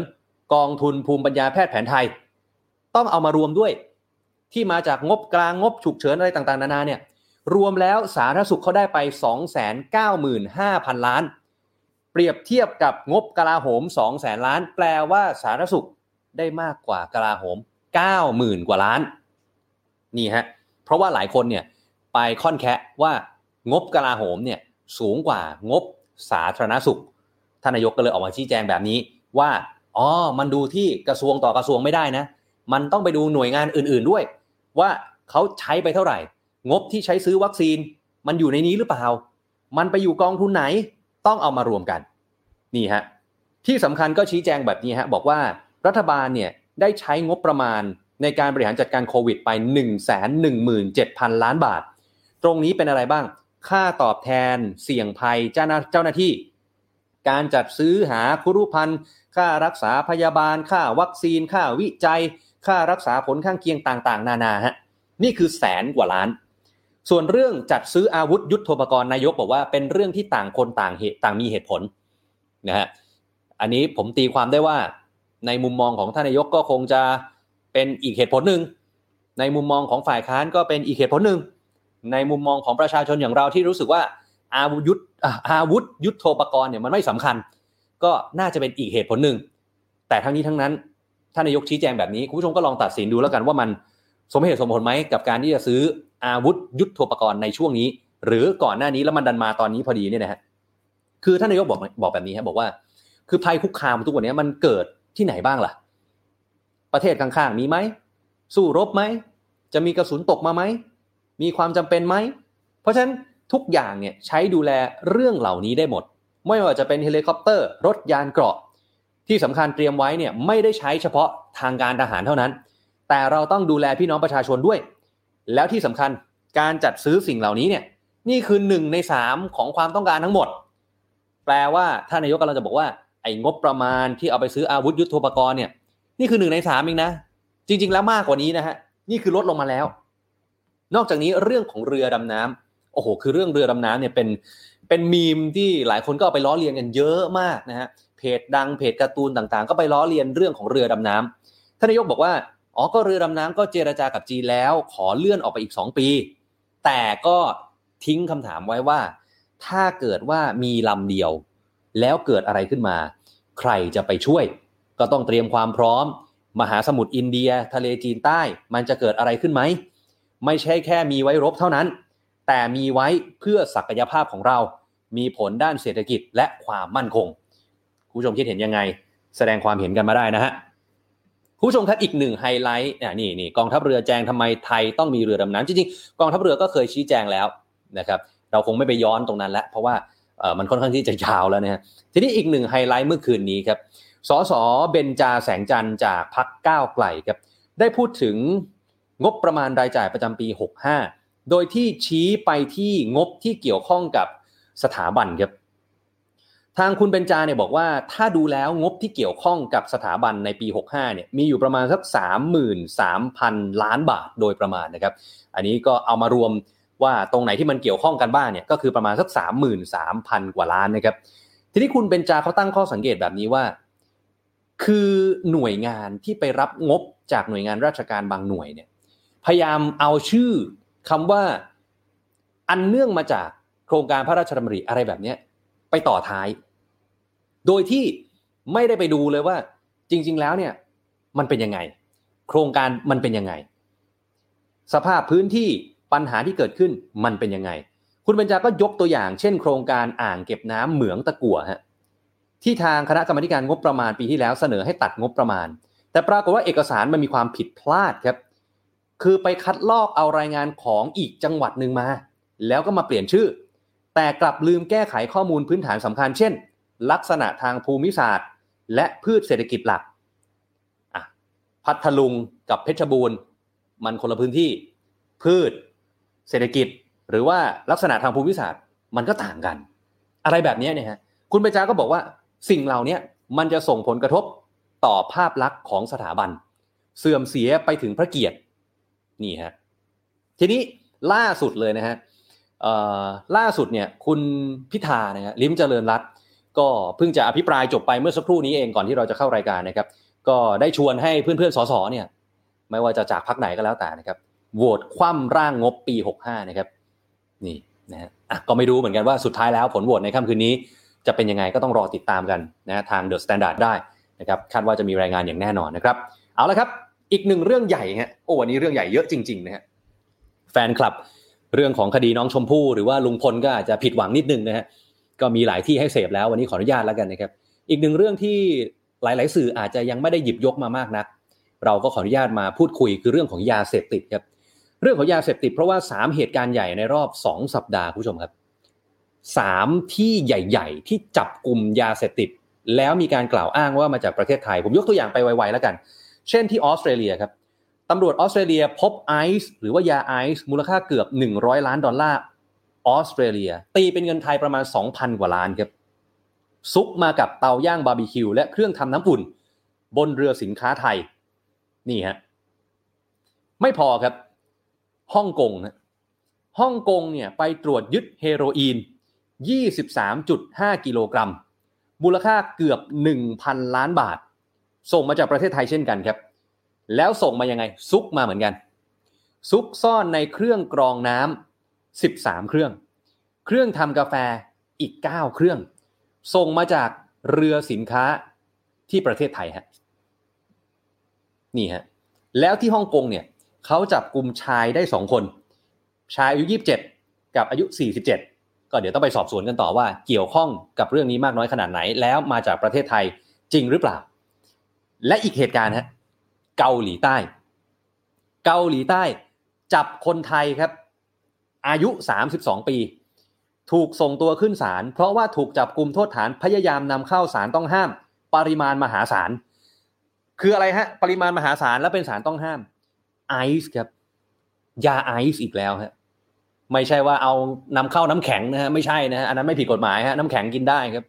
กองทุนภูมิปัญญาแพทย์แผนไทย ต้องเอามารวมด้วย ที่มาจากงบกลางงบฉุกเฉินอะไรต่างๆ นานาเนี่ยรวมแล้วสาธารณสุขเขาได้ไป 295,000 ล้าน เปรียบเทียบกับงบกลาโหม2แสนล้าน แปลว่าสาธารณสุขได้มากกว่ากลาโหม 90,000 กว่าล้าน นี่ฮะ เพราะว่าหลายคนเนี่ยไปค่อนแคะว่างบกลาโหมเนี่ยสูงกว่างบสาธารณสุข ท่านนายกก็เลยออกมาชี้แจงแบบนี้ว่าอ๋อมันดูที่กระทรวงต่อกระทรวงไม่ได้นะ มันต้องไปดูหน่วยงานอื่น ๆด้วย ว่าเขาใช้ไปเท่าไหร่ งบที่ใช้ซื้อวัคซีน มันอยู่ในนี้หรือเปล่า มันไปอยู่กองทุนไหนต้องเอามารวมกัน นี่ฮะที่สำคัญก็ชี้แจงแบบนี้ฮะบอกว่ารัฐบาลเนี่ยได้ใช้งบประมาณในการบริหารจัดการโควิดไป 1 1 7 0 0 0 ล้านบาท ตรงนี้เป็นอะไรบ้าง ค่าตอบแทน เสี่ยงภัยเจ้าหน้าที่ การจัดซื้อหาคุรุพันธ์ค่ารักษาพยาบาล ค่าวัคซีน ค่าวิจัย ค่ารักษาผลข้างเคียงต่างๆ นานาฮะนี่คือแสนกว่าล้าน ส่วนเรื่องจัดซื้ออาวุธยุทโธปกรณ์นายกบอกว่าเป็นเรื่องที่ต่างคนต่างเหตุต่างมีเหตุผลนะฮะอันนี้ผมตีความได้ว่าในมุมมองของท่านนายกก็คงจะเป็นอีกเหตุผลหนึ่งในมุมมองของฝ่ายค้านก็เป็นอีกเหตุผลหนึ่งในมุมมองของประชาชนอย่างเราที่รู้สึกว่า อาวุธยุทธอาวุธยุทโธปกรณ์เนี่ยมันไม่สำคัญ ก็น่าจะเป็นอีกเหตุผลหนึ่ง แต่ทั้งนี้ทั้งนั้นท่านนายกชี้แจงแบบนี้คุณผู้ชมก็ลองตัดสินดูแล้วกันว่ามันสมเหตุสมผลไหมกับการที่จะซื้ออาวุธยุทโธปกรณ์ในช่วงนี้ หรือก่อนหน้านี้แล้วมันดันมาตอนนี้พอดีเนี่ยนะฮะคือท่านนายกบอกบอกแบบนี้ครับอกว่า คือภัยคุกคามทุกวันนี้มันเกิดที่ไหนบ้างล่ะ ประเทศข้างๆมีไหมสู้รบไหมจะมีกระสุนตกมาไหมมีความจำเป็นไหม เพราะฉะนั้น ทุกอย่างเนี่ยใช้ดูแลเรื่องเหล่านี้ได้หมด ไม่ว่าจะเป็นเฮลิคอปเตอร์ รถยานเกราะ ที่สำคัญเตรียมไว้เนี่ยไม่ได้ใช้เฉพาะทางการทหารเท่านั้น แต่เราต้องดูแลพี่น้องประชาชนด้วย แล้วที่สำคัญการจัดซื้อสิ่งเหล่านี้เนี่ยนี่คือหนึ่งในสามของความต้องการทั้งหมด แปลว่าท่านนายกกำลังจะบอกว่าไอ้งบประมาณที่เอาไปซื้ออาวุธยุทโธปกรณ์เนี่ย นี่คือหนึ่งในสามเองนะ จริง ๆ แล้วมากกว่านี้นะฮะนี่คือลดลงมาแล้ว นอกจากนี้เรื่องของเรือดำน้ำ โอ้โห คือเรื่องเรือดำน้ำเนี่ยเป็นเป็นมีมที่หลายคนก็เอาไปล้อเลียนกันเยอะมากนะฮะเพจดังเพจการ์ตูนต่างๆ ก็ไปล้อเลียนเรื่องของเรือดำน้ำท่านนายกบอกว่าอ๋อก็เรือดำน้ำก็เจรจากับจีนแล้ว ขอเลื่อนออกไปอีก 2 ปี แต่ก็ทิ้งคำถามไว้ว่า ถ้าเกิดว่ามีลำเดียว แล้วเกิดอะไรขึ้นมา ใครจะไปช่วย ก็ต้องเตรียมความพร้อม มหาสมุทรอินเดีย ทะเลจีนใต้ มันจะเกิดอะไรขึ้นไหมไม่ใช่แค่มีไว้รบเท่านั้น แต่มีไว้เพื่อศักยภาพของเรา มีผลด้านเศรษฐกิจและความมั่นคง คุณผู้ชมคิดเห็นยังไง แสดงความเห็นกันมาได้นะฮะคุณผู้ชมครับอีกหนึ่งไฮไลท์นี่นี่กองทัพเรือแจงทำไมไทยต้องมีเรือดำน้ำจริงๆกองทัพเรือก็เคยชี้แจงแล้วนะครับเราคงไม่ไปย้อนตรงนั้นแล้วเพราะว่ามันค่อนข้างที่จะยาวแล้วนะฮะทีนี้อีกหนึ่งไฮไลท์เมื่อคืนนี้ครับสส.เบญจาแสงจันทร์จากพรรคก้าวไกลครับได้พูดถึงงบประมาณรายจ่ายประจำปี 65 โดยที่ชี้ไปที่งบที่เกี่ยวข้องกับสถาบันครับทางคุณเบนจาเนี่ยบอกว่าถ้าดูแล้วงบที่เกี่ยวข้องกับสถาบันในปี 65เนี่ยมีอยู่ประมาณสัก 33,000 ล้านบาทโดยประมาณนะครับ อันนี้ก็เอามารวมว่าตรงไหนที่มันเกี่ยวข้องกันบ้างเนี่ยก็คือประมาณสัก 33,000 กว่าล้านนะครับ ทีนี้คุณเบนจาเขาตั้งข้อสังเกตแบบนี้ว่า คือหน่วยงานที่ไปรับงบจากหน่วยงานราชการบางหน่วยเนี่ยพยายามเอาชื่อ คำว่าอันเนื่องมาจากโครงการพระราชดำริอะไรแบบนี้ไปต่อท้าย โดยที่ไม่ได้ไปดูเลยว่า จริง ๆ แล้วเนี่ย มันเป็นยังไง โครงการมันเป็นยังไง สภาพพื้นที่ปัญหาที่เกิดขึ้นมันเป็นยังไง คุณบรรจาก็ยกตัวอย่าง เช่น โครงการอ่างเก็บน้ำเหมืองตะกั่วฮะที่ทางคณะกรรมการงบประมาณปีที่แล้วเสนอให้ตัดงบประมาณ แต่ปรากฏว่าเอกสารมันมีความผิดพลาดครับ คือไปคัดลอกเอารายงานของอีกจังหวัดหนึ่งมา แล้วก็มาเปลี่ยนชื่อ แต่กลับลืมแก้ไขข้อมูลพื้นฐานสำคัญ เช่น ลักษณะทางภูมิศาสตร์ และพืชเศรษฐกิจหลักพัทลุงกับเพชรบูรณ์ มันคนละพื้นที่ พืช เศรษฐกิจ หรือว่าลักษณะทางภูมิศาสตร์ มันก็ต่างกัน อะไรแบบนี้เนี่ยฮะคุณเบจาก็บอกว่าสิ่งเหล่านี้มันจะส่งผลกระทบต่อภาพลักษณ์ของสถาบัน เสื่อมเสียไปถึงพระเกียรติ นี่ฮะทีนี้ล่าสุดเลยนะฮะล่าสุดเนี่ยคุณพิธานะครลิ้มเจริญรัตก็เพิ่งจะอภิปรายจบไปเมื่อสักครู่นี้เองก่อนที่เราจะเข้ารายการนะครับ ก็ได้ชวนให้เพื่อนๆสสเนี่ย ไม่ว่าจะจากพรรคไหนก็แล้วแต่นะครับโหวตคว่ำร่างงบปี 65 นะครับ นี่นะฮะก็ไม่รู้เหมือนกันว่าสุดท้ายแล้วผลโหวตในค่ำคืนนี้ จะเป็นยังไงก็ต้องรอติดตามกันนะทาง The Standard ได้นะครับคาดว่าจะมีรายงานอย่างแน่นอนนะครับ เอาละครับ อีกหนึ่งเรื่องใหญ่ฮะโอ้วันนี้เรื่องใหญ่เยอะจริงๆนะฮะแฟนคลับ เรื่องของคดีน้องชมพู่หรือว่าลุงพลก็อาจจะผิดหวังนิดนึงนะฮะก็มีหลายที่ให้เสพแล้ววันนี้ขออนุญาตแล้วกันนะครับอีกหนึ่งเรื่องที่หลาย ๆ สื่ออาจจะยังไม่ได้หยิบยกมามากนัก เราก็ขออนุญาตมาพูดคุยคือเรื่องของยาเสพติดครับเรื่องของยาเสพติดเพราะว่า 3 เหตุการณ์ใหญ่ในรอบ 2 สัปดาห์ผู้ชมครับ 3 ที่ใหญ่ ๆ ที่จับกลุ่มยาเสพติด แล้วมีการกล่าวอ้างว่ามาจากประเทศไทย ผมยกตัวอย่างไปไวๆแล้วกัน เช่นที่ออสเตรเลียครับตำรวจออสเตรเลียพบไอซ์หรือว่ายาไอซ์มูลค่าเกือบ 100 ล้านดอลลาร์ออสเตรเลีย ตีเป็นเงินไทยประมาณ 2,000 กว่าล้านครับซุกมากับเตาย่างบาร์บีคิวและเครื่องทำน้ำอุ่น บนเรือสินค้าไทย นี่ฮะไม่พอครับฮ่องกงฮะฮ่องกงเนี่ยไปตรวจยึดเฮโรอีน 23.5 กิโลกรัม มูลค่าเกือบ 1,000 ล้านบาท ส่งมาจากประเทศไทยเช่นกันครับ แล้วส่งมายังไง ซุกมาเหมือนกัน ซุกซ่อนในเครื่องกรองน้ำ13 เครื่อง เครื่องทำกาแฟอีก 9 เครื่อง ส่งมาจากเรือสินค้าที่ประเทศไทยฮะนี่ฮะแล้วที่ฮ่องกงเนี่ยเขาจับกลุ่มชายได้สองคน ชายอายุ 27 กับอายุ 47 ก็เดี๋ยวต้องไปสอบสวนกันต่อว่าเกี่ยวข้องกับเรื่องนี้มากน้อยขนาดไหน แล้วมาจากประเทศไทยจริงหรือเปล่า และอีกเหตุการณ์ฮะเกาหลีใต้ เกาหลีใต้ จับคนไทยครับ อายุ 32 ปี ถูกส่งตัวขึ้นศาลเพราะว่าถูกจับกลุ่มโทษฐานพยายามนำเข้าสารต้องห้าม ปริมาณมหาศาลคืออะไรฮะ ปริมาณมหาศาลและเป็นสารต้องห้ามไอซ์ครับ ยาไอซ์อีกแล้วฮะไม่ใช่ว่าเอานำเข้าน้ำแข็งนะฮะไม่ใช่นะฮะอันนั้นไม่ผิดกฎหมายฮะน้ำแข็งกินได้ครับ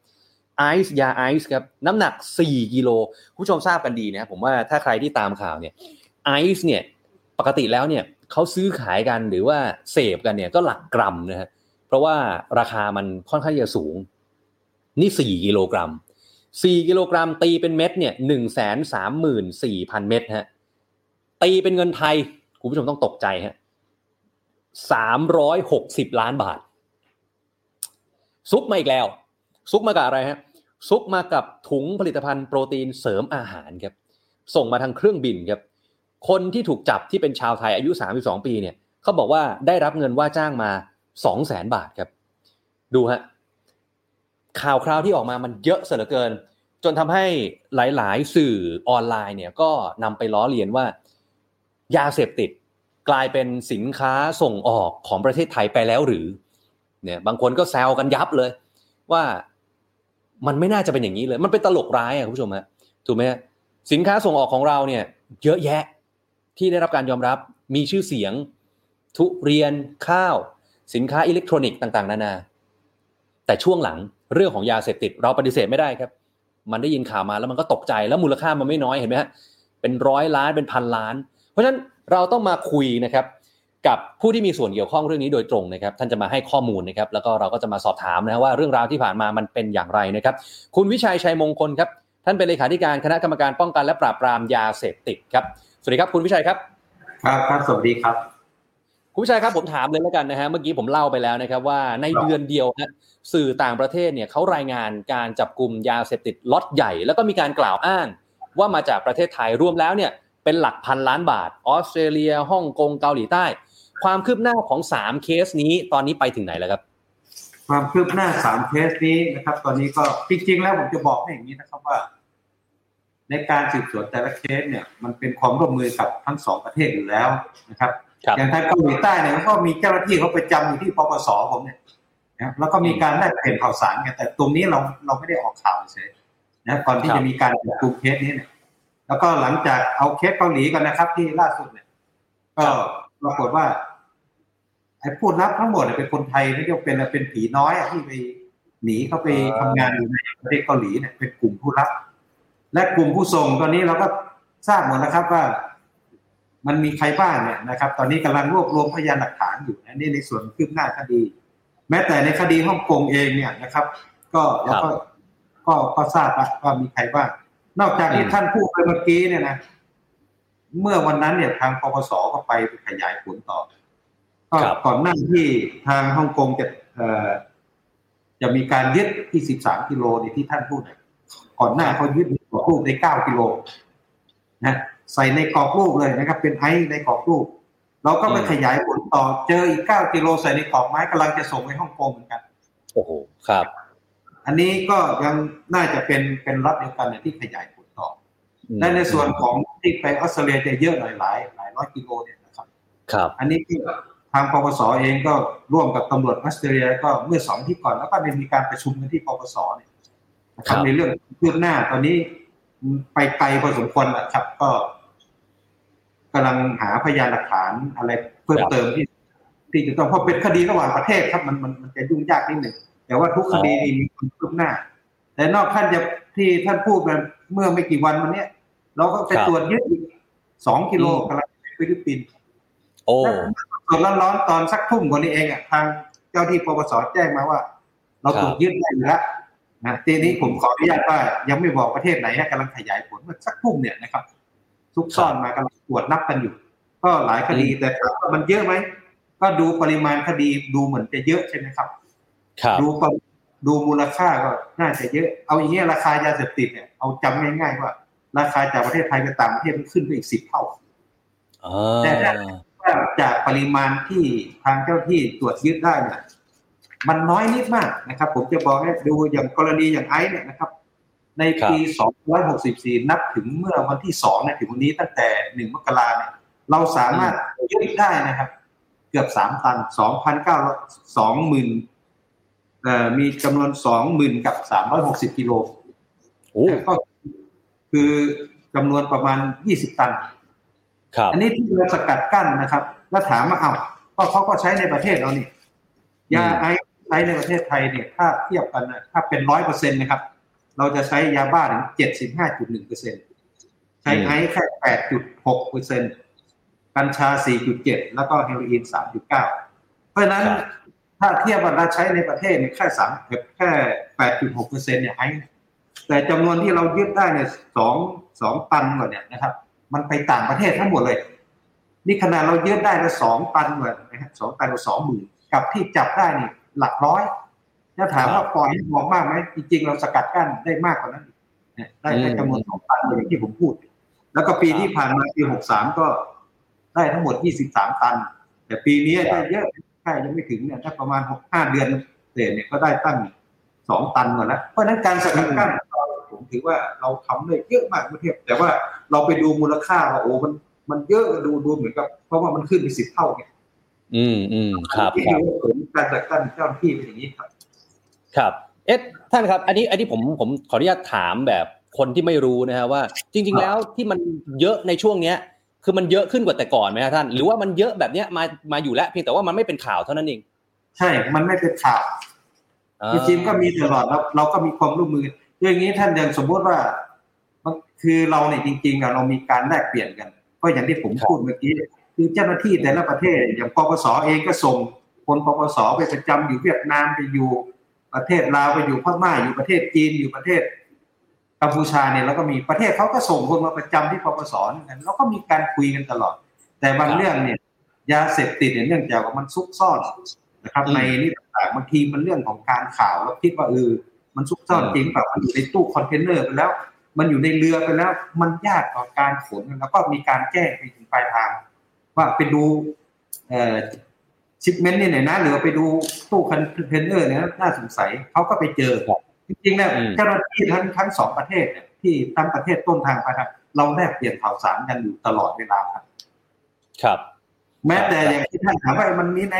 ไอซ์ยาไอซ์ครับน้ำหนัก 4 กิโลผู้ชมทราบกันดีนะผมว่าถ้าใครที่ตามข่าวเนี่ยไอซ์เนี่ยปกติแล้วเนี่ยเขาซื้อขายกันหรือว่าเสพกันเนี่ยก็หลักกรัมนะฮะเพราะว่าราคามันค่อนข้างจะสูง นี่สี่กิโลกรัมสี่กิโลกรัมตีเป็นเม็ดเนี่ยหนึ่งแสนสามหมื่นสี่พันเม็ดฮะตีเป็นเงินไทยคุณผู้ชมต้องตกใจฮะสามร้อยหกสิบล้านบาท ซุกมาอีกแล้ว ซุกมากับอะไรฮะ ซุกมากับถุงผลิตภัณฑ์โปรตีนเสริมอาหารครับส่งมาทางเครื่องบินครับคนที่ถูกจับที่เป็นชาวไทยอายุ 32 ปีเนี่ยเขาบอกว่าได้รับเงินว่าจ้างมา 2 0 0แสนบาทครับ ดูฮะข่าวคราวที่ออกมามันเยอะเสียเหลือเกิน จนทำให้หลาย ๆ สื่อออนไลน์เนี่ยก็นำไปล้อเลียนว่า ยาเสพติดกลายเป็นสินค้าส่งออกของประเทศไทยไปแล้วหรือเนี่ยบางคนก็แซวกันยับเลย ว่า มันไม่น่าจะเป็นอย่างนี้เลย มันเป็นตลกร้ายอะคุณผู้ชมฮะถูกไหมสินค้าส่งออกของเราเนี่ยเยอะแยะที่ได้รับการยอมรับมีชื่อเสียง ทุเรียนข้าว สินค้าอิเล็กทรอนิกส์ต่างๆ นานา แต่ช่วงหลังเรื่องของยาเสพติด เราปฏิเสธไม่ได้ครับ มันได้ยินข่าวมาแล้วมันก็ตกใจแล้วมูลค่ามันไม่น้อยเห็นไหมฮะเป็นร้อยล้านเป็นพันล้าน เพราะฉะนั้นเราต้องมาคุยนะครับ กับผู้ที่มีส่วนเกี่ยวข้องเรื่องนี้โดยตรงนะครับ ท่านจะมาให้ข้อมูลนะครับ แล้วก็เราก็จะมาสอบถามนะว่าเรื่องราวที่ผ่านมามันเป็นอย่างไรนะครับ คุณวิชัยชัยมงคลครับ ท่านเป็นเลขาธิการคณะกรรมการป้องกันและปราบปรามยาเสพติดครับ สวัสดีครับคุณวิชัยครับ ครับครับสวัสดีครับ คุณวิชัยครับผมถามเลยแล้วกันนะฮะ เมื่อกี้ผมเล่าไปแล้วนะครับ ว่าในเดือนเดียวนะสื่อต่างประเทศเนี่ยเขารายงานการจับกลุ่มยาเสพติดล็อตใหญ่ แล้วก็มีการกล่าวอ้าง ว่ามาจากประเทศไทยรวมแล้วเนี่ยเป็นหลักพันล้านบาท ออสเตรเลียฮ่องกงเกาหลีใต้ ความคืบหน้าของสามเคสนี้ตอนนี้ไปถึงไหนแล้วครับ ความคืบหน้าสามเคสนี้นะครับ ตอนนี้ก็จริงๆ แล้วผมจะบอกให้อย่างนี้นะครับว่า ในการสืบสวนแต่ละเคสเนี่ย มันเป็นความร่วมมือกับทั้งสองประเทศอยู่แล้วนะครับครับอย่างทางเกาหลีใต้เนี่ยก็มีเจ้าหน้าที่เขาประจำอยู่ที่ปปสผมเนี่ยนะครับแล้วก็มีการแลกเปลี่ยนข่าวสารกันแต่ตรงนี้เราเราไม่ได้ออกข่าวเฉยนะก่อนที่ครับจะมีการจับกลุ่มเคสนี้เนี่ย แล้วก็หลังจากเอาเคสเกาหลีกันนะครับ ที่ล่าสุดเนี่ย ก็ปรากฏว่า ไอ้ผู้รับทั้งหมดเนี่ยเป็นคนไทยไม่ใช่เป็นเป็นผีน้อยอะที่ไปหนีเข้าไปทำงานอยู่ในประเทศเกาหลีเนี่ยเป็นกลุ่มผู้รับ และกลุ่มผู้ส่งตอนนี้เราก็ทราบหมดแล้วครับว่า มันมีใครบ้างเนี่ยนะครับ ตอนนี้กำลังรวบรวมพยานหลักฐานอยู่นะนี่ในส่วนคืบหน้าคดี แม้แต่ในคดีฮ่องกงเองเนี่ยนะครับ ก็เราก็ก็ก็ทราบแล้วว่ามีใครบ้างนอกจากที่ท่านพูดไปเมื่อกี้เนี่ยนะเมื่อวันนั้นเนี่ยทางปปสก็ไปขยายผลต่อ ก็ครับก่อนหน้าที่ทางฮ่องกงจะเอ่อจะมีการยึดที่สิบสามกิโลเนี่ยที่ท่านพูดเนี่ยก่อนหน้าเขายึดในกรอบรูปในเก้ากิโลนะใส่ในกรอบรูปเลยนะครับ เป็นไอซ์ในกรอบรูป เราก็ไปอืมขยายผลต่อเจออีกเก้ากิโลใส่ในกรอบไม้กำลังจะส่งไปฮ่องกงเหมือนกันโอ้โหครับ อันนี้ก็ยังน่าจะเป็นเป็นรัฐเดียวกันเนี่ยที่ขยายผลต่ออืมและในส่วนของที่ไปออสเตรเลียจะเยอะหน่อยหลายหลายร้อยกิโลเนี่ยนะครับ ครับ อันนี้ที่ ทางปปสเองก็ร่วมกับตำรวจออสเตรเลียก็เมื่อสองอาที่ก่อนแล้วก็ได้มีการประชุมกันที่ปปสเนี่ยนะคครัรับบในเรื่องคืบหน้าตอนนี้ไปไกลพอสมควรนะครับ ก็กำลังหาพยานหลักฐานอะไรเพิ่มเติมที่ ที่จะต้องเพราะเป็นคดีระหว่างประเทศครับ มันมันมันจะยุ่งยากนิดหนึ่งแต่ว่าทุกคดีนี่มีความคืบหน้า แต่นอกท่านจะที่ท่านพูดมาเมื่อไม่กี่วันมาเนี้ยเราก็ไปครับตรวจยึดอีกสองกิโลอืมกำลังไปฟิลิปปินส์โอ้ ตรวจร้อนๆตอนสักทุ่มกว่านี้เองอะทางเจ้าที่ปปสแจ้งมาว่า เราตรวจยึดได้อยู่แล้วนะทีนี้ผมขออนุญาตว่ายังไม่บอกประเทศไหนนะกำลังขยายผลเมื่อสักทุ่มเนี่ยนะครับซุกซ่อนมากำลังตรวจนับกันอยู่ ก็หลายคดีแต่ถามว่ามันเยอะไหมก็ดูปริมาณคดีดูเหมือนจะเยอะใช่ไหมครับครับดูปริดูมูลค่าก็น่าจะเยอะ เอาอย่างเงี้ยราคายาเสพติดเนี่ยเอาจำง่ายๆว่า ราคาจากประเทศไทยไปต่างประเทศมันขึ้นไปอีกสิบเท่าอ่าแต่ถ้า ว่าจากปริมาณที่ทางเจ้าที่ตรวจยึดได้เนี่ยมันน้อยนิดมากนะครับ ผมจะบอกให้ดูอย่างกรณีอย่างไอซ์เนี่ยนะครับ ในปี 264 นับถึงเมื่อวันที่2เนี่ยถึงวันนี้ตั้งแต่ 1 มกราเนี่ยเราสามารถยึดได้นะครับ เกือบ 3 ตัน 2,900 20,000เอ่อมีจำนวน20,000กับ360กิโลโอ้ก็คือจำนวนประมาณ20ตันครับ อันนี้ที่เราสกัดกั้นนะครับ แล้วถามว่าเอาก็เขาก็ใช้ในประเทศเรานี่ยาไอซ์ใช้ในประเทศไทยเนี่ยถ้าเทียบกันนะถ้าเป็นร้อยเปอร์เซ็นต์นะครับ เราจะใช้ยาบ้าถึงเจ็ดสิบห้าจุดหนึ่งเปอร์เซ็นใช้ไอซ์แค่แปดจุดหกเปอร์เซ็นกัญชา4.7แล้วก็เฮโรอีน3.9เพราะฉะนั้นถ้าเทียบว่าเราใช้ในประเทศเนี่ยแค่สามแค่8.6เปอร์เซ็นต์เนี่ยไอ้แต่จำนวนที่เรายึดได้เนี่ยสองสองตันกว่าเนี่ยนะครับ มันไปต่างประเทศทั้งหมดเลย นี่ขนาดเรายึดได้ละสองตันกว่านะฮะสองตันกว่าสองหมื่นกับที่จับได้นี่หลักร้อยถ้าถามว่าปล่อยให้บอกมากไหมจริงๆ เราสกัดกั้นได้มากกว่านั้นได้ได้จำนวนสองตันอย่างที่ผมพูด แล้วก็ปีที่ผ่านมาปีหกสามก็ได้ทั้งหมดยี่สิบสามตัน แต่ปีนี้ได้เยอะแค่ยังไม่ถึงเนี่ยถ้าประมาณหกห้าเดือนเศษเนี่ยก็ได้ตั้งสองตันก่อนแล้วเพราะนั้นการสกัดกั้น ผมถือว่าเราทำได้เยอะมากประเทศ แต่ว่าเราไปดูมูลค่าว่าโอ้มันมันเยอะดูดูเหมือนกับ เพราะว่ามันขึ้นไปสิบเท่าไงอืมอืมครับที่ครับผมการจัดการเจ้าหน้าที่เป็นอย่างนี้ครับ ครับ เอ๊ะท่านครับ อันนี้อันนี้ผมผมขออนุญาตถามแบบคนที่ไม่รู้นะฮะว่า จริง ๆ แล้วที่มันเยอะในช่วงเนี้ย คือมันเยอะขึ้นกว่าแต่ก่อนไหมครับท่าน หรือว่ามันเยอะแบบเนี้ยมามาอยู่แล้วเพียงแต่ว่ามันไม่เป็นข่าวเท่านั้นเองใช่ มันไม่เป็นข่าวจริงๆก็มีตลอดแล้วเราก็มีความร่วมมือ อย่างนี้ท่านอย่างสมมติว่าคือเราเนี่ยจริงๆเรามีการแลกเปลี่ยนกัน ก็อย่างที่ผมพูดเมื่อกี้ คือเจ้าหน้าที่แต่ละประเทศ อย่างปปสเองก็ส่งคนปปสไปประจำอยู่เวียดนามไปอยู่ประเทศลาวไปอยู่พม่าอยู่ประเทศจีนอยู่ประเทศกัมพูชาเนี่ยแล้วก็มีประเทศเขาก็ส่งคนมาประจำที่ปปสเหมือนกันแล้วก็มีการคุยกันตลอด แต่บางเรื่องเนี่ยยาเสพติดเนี่ยเนื่องจากว่ามันซุกซ่อนนะครับในนี่ต่างๆบางทีมันเรื่องของการข่าวแล้วคิดว่าเออ มันซุกซ่อนจริงแบบมันอยู่ในตู้คอนเทนเนอร์ไปแล้ว มันอยู่ในเรือไปแล้ว มันยากต่อการขนแล้วก็มีการแจ้งไปถึงปลายทาง ว่าไปดูเอ่อ shipment นี่ไหนนะหรือไปดูตู้คอนเทนเนอร์เนี่ยน่าสงสัยเขาก็ไปเจอจริงๆเนี่ยเจ้าหน้าที่ทั้งทั้งสองประเทศเนี่ยที่ทั้งประเทศต้นทางไปครับเราแลกเปลี่ยนข่าวสารกันอยู่ตลอดเวลาครับ ครับ แม้แต่อย่างที่ท่านถามว่ามันมีไหม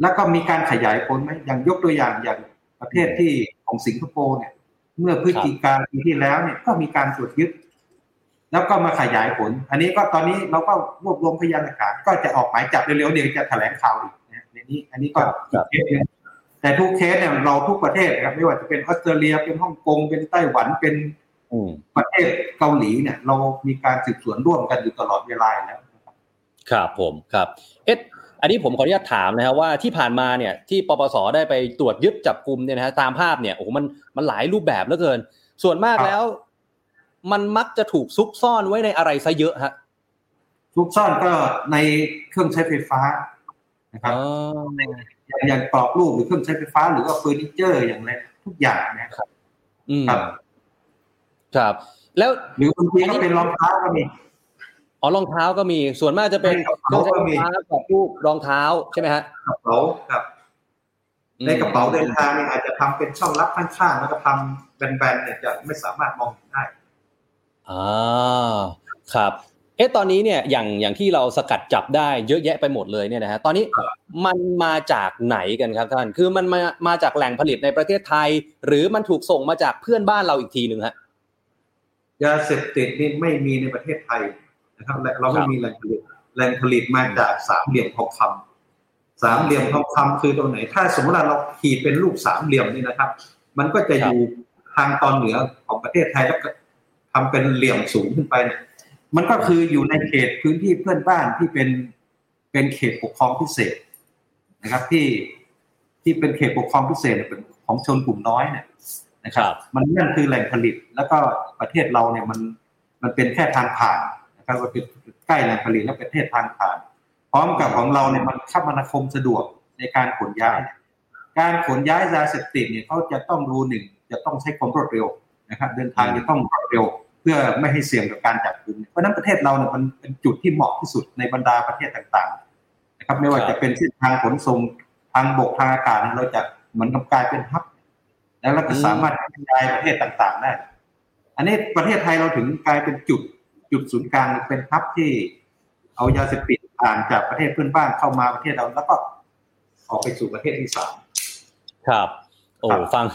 แล้วก็มีการขยายผลไหมอย่างยกตัวอย่างอย่าง ประเทศที่ของสิงคโปร์เนี่ย เมื่อพฤศจิกาปีที่แล้วเนี่ยก็มีการตรวจยึด แล้วก็มาขยายผล อันนี้ก็ตอนนี้เราก็รวบรวมพยานหลักฐานก็จะออกหมายจับเร็วๆเดี๋ยวจะแถลงข่าวอีกนะในนี้ อันนี้ก็เคสนึงแต่ทุกเคสเนี่ยเราทุกประเทศนะครับไม่ว่าจะเป็นออสเตรเลียเป็นฮ่องกงเป็นไต้หวันเป็นประเทศเกาหลีเนี่ย เรามีการสืบสวนร่วมกันอยู่ตลอดเวลาแล้วครับผมครับ เอ๊ะ อันนี้ผมขออนุญาตถามนะครับว่าที่ผ่านมาเนี่ยที่ปปสได้ไปตรวจยึดจับกลุ่มเนี่ยนะฮะตามภาพเนี่ยโอ้โหมันมันหลายรูปแบบเหลือเกิน ส่วนมากแล้ว มันมักจะถูกซุกซ่อนไว้ในอะไรซะเยอะฮะทุกซ่อนก็ในเครื่องใช้ไฟฟ้านะครับอ๋ออย่างอย่างกรอบรูปหรือเครื่องใช้ไฟฟ้า หรือว่าเฟอร์นิเจอร์อย่างไรทุกอย่างนะครับ อืมครับ ครับ แล้วหรือบางทีก็เป็นรองเท้าก็มี อ๋อรองเท้าก็มีส่วนมากจะเป็นในกระเครื่เป๋าองใช้ไฟก็มีฟ้ากับรูปรองเท้าใช่ไหมฮะกระเป๋าครับ ในกระเป๋าเดินทางเนี่ยอาจจะทำเป็นช่องลับข้างๆแล้วก็ทำแบนๆเนี่ยจะไม่สามารถมองเห็นได้อ่าครับเอ๊ะตอนนี้เนี่ยอย่างอย่างที่เราสกัดจับได้เยอะแยะไปหมดเลยเนี่ยนะฮะตอนนี้มันมาจากไหนกันครับท่าน คือมันมามาจากแหล่งผลิตในประเทศไทย หรือมันถูกส่งมาจากเพื่อนบ้านเราอีกทีหนึ่งฮะยาเสพติดนี่ไม่มีในประเทศไทย นะครับและเราไม่มีแหล่งผลิตแหล่งผลิตมาจากสามเหลี่ยมทองคำสามเหลี่ยมทองคำคือตรงไหน ถ้าสมมติว่าเราขีดเป็นรูปสามเหลี่ยมนี่นะครับ มันก็จะอยู่ทางตอนเหนือของประเทศไทยแล้วก็ทำเป็นเหลี่ยมสูงขึ้นไปเนี่ยมันก็คืออยู่ในเขตพื้นที่เพื่อนบ้านที่เป็นเป็นเขตปกครองพิเศษนะครับ ที่ที่เป็นเขตปกครองพิเศษเนี่ยเป็นของชนกลุ่มน้อยเนี่ยนะครับ มันนั่นคือแหล่งผลิต แล้วก็ประเทศเราเนี่ยมันมันเป็นแค่ทางผ่าน นะครับมันเป็นใกล้แหล่งผลิตและประเทศทางผ่าน พร้อมกับของเราเนี่ยมันคมนาคมสะดวกในการขนย้าย การขนย้ายยาเสพติดเนี่ยเขาจะต้องรู้หนึ่งจะต้องใช้ความรวดเร็วนะครับ เดินทางจะต้องรวดเร็ว เพื่อไม่ให้เสี่ยงกับการจับกุมเพราะนั้นประเทศเราเนี่ยมันเป็นจุดที่เหมาะที่สุดในบรรดาประเทศต่างๆนะครับ ไม่ว่าจะเป็นเส้นทางขนส่งทางบกทางอากาศเนี่ยเราจะเหมือนกับกลายเป็นฮับ แล้วเราก็สามารถกระจายประเทศต่างๆได้ อันนี้ประเทศไทยเราถึงกลายเป็นจุด จุดศูนย์กลางเป็นฮับที่เอายาเสพติดผ่านจากประเทศเพื่อนบ้านเข้ามาประเทศเราแล้วก็ออกไปสู่ประเทศที่สามครับ โอ้ครับฟัง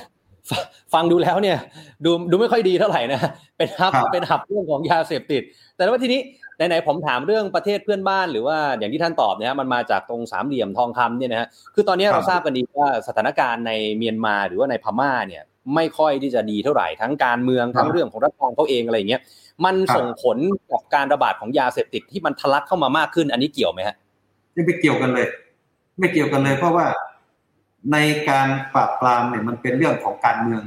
ฟังฟังดูแล้วเนี่ย ดูดูไม่ค่อยดีเท่าไหร่นะเป็นฮับครับเป็นหับเรื่องของยาเสพติด แต่ว่าทีนี้ไหนๆผมถามเรื่องประเทศเพื่อนบ้านหรือว่าอย่างที่ท่านตอบเนี่ยมันมาจากตรงสามเหลี่ยมทองคำเนี่ยนะฮะคือตอนนี้เราทราบกันดีว่าสถานการณ์ในเมียนมาหรือว่าในพม่าเนี่ย ไม่ค่อยที่จะดีเท่าไหร่ทั้งการเมืองทั้งเรื่องของรัฐบาลเขาเองอะไรเงี้ย มันส่งผลกับการระบาดของยาเสพติดที่มันทะลักเข้ามามากขึ้น อันนี้เกี่ยวไหมฮะไม่เกี่ยวกันเลย ไม่เกี่ยวกันเลย เพราะว่าในการปราบปรามเนี่ยมันเป็นเรื่องของการเมือง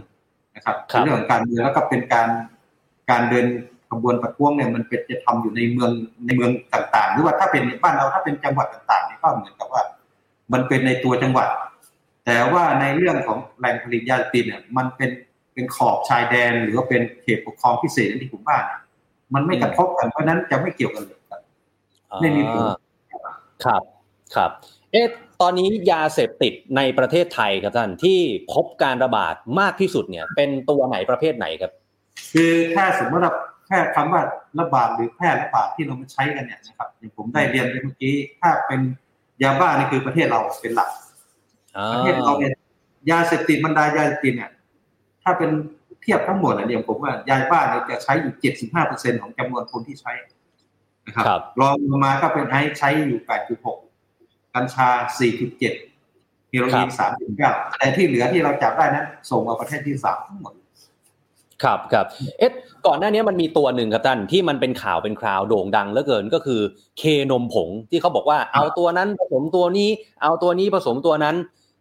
นะครับเป็นเรื่องของการเมืองแล้วก็เป็นการการเดินขบวนประท้วงเนี่ยมันเป็นจะทำอยู่ในเมืองในเมืองต่าง ๆ หรือว่าถ้าเป็นบ้านเราถ้าเป็นจังหวัดต่างๆนี่ก็เหมือนกับว่า มันเป็นในตัวจังหวัด แต่ว่าในเรื่องของแหล่งผลิตยาเสพติดเนี่ยมันเป็นเป็นขอบชายแดน หรือว่าเป็นเขตปกครองพิเศษที่ผมว่า มันไม่กระทบกันเพราะนั้นจะไม่เกี่ยวกันเลยครับไม่มีผลครับครับ เอ๊ะตอนนี้ยาเสพติดในประเทศไทยครับท่านที่พบการระบาดมากที่สุดเนี่ย เป็นตัวไหนประเภทไหนครับ คือแค่สมมติว่าแค่คำว่าระบาดหรือแพร่ระบาดที่เรามาใช้กันเนี่ยนะครับอย่างผมได้เรียนไปเมื่อกี้ ถ้าเป็นยาบ้านี่คือประเทศเราเป็นหลักประเทศเราเนี่ยยาเสพติดบรรดายาเสพติดเนี่ย ถ้าเป็น เทียบทั้งหมดเนี่ยผมว่ายาบ้าเนี่ยจะใช้อยู่เจ็ดสิบห้าเปอร์เซ็นของจำนวนคนที่ใช้นะครับรองลงมาก็เป็นไอซ์ใช้อยู่แปดจุดหกกัญชา4.7เฮโรอีน3.9แต่ที่เหลือที่เราจับได้นั้นส่งมาประเทศที่สามทั้งหมดครับครับเอ๊ะก่อนหน้านี้มันมีตัวหนึ่งครับท่านที่มันเป็นข่าวเป็นคราวโด่งดังเหลือเกินก็คือเคนมผงที่เขาบอกว่าเอาตัวนั้นผสมตัวนี้ เอาตัวนี้ผสมตัวนั้น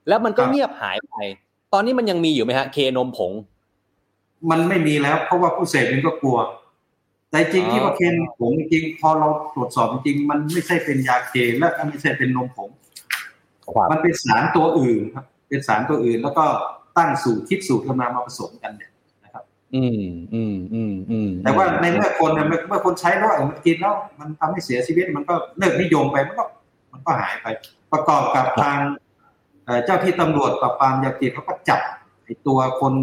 แล้วมันก็เงียบหายไป ตอนนี้มันยังมีอยู่ไหมฮะเคนมผง มันไม่มีแล้ว เพราะว่าผู้เสพมันก็กลัว แต่จริงที่ว่าเคนผงจริง พอเราตรวจสอบจริง มันไม่ใช่เป็นยาเคนและไม่ใช่เป็นนมผงมันเป็นสารตัวอื่นครับ เป็นสารตัวอื่น แล้วก็ตั้งสูตรคิดสูตรขึ้นมามาผสมกันเนี่ยนะครับ อืมอืมอืมอืมแต่ว่าในเมื่อคนเนี่ยเมื่อคนใช้แล้วมันกินแล้ว มันทำให้เสียชีวิตมันก็เลิกนิยมไปมันก็ มันก็หายไป ประกอบกับทางเจ้าที่ตำรวจปราบปรามยาเสพติดเขาก็จับไอ้ตัวคน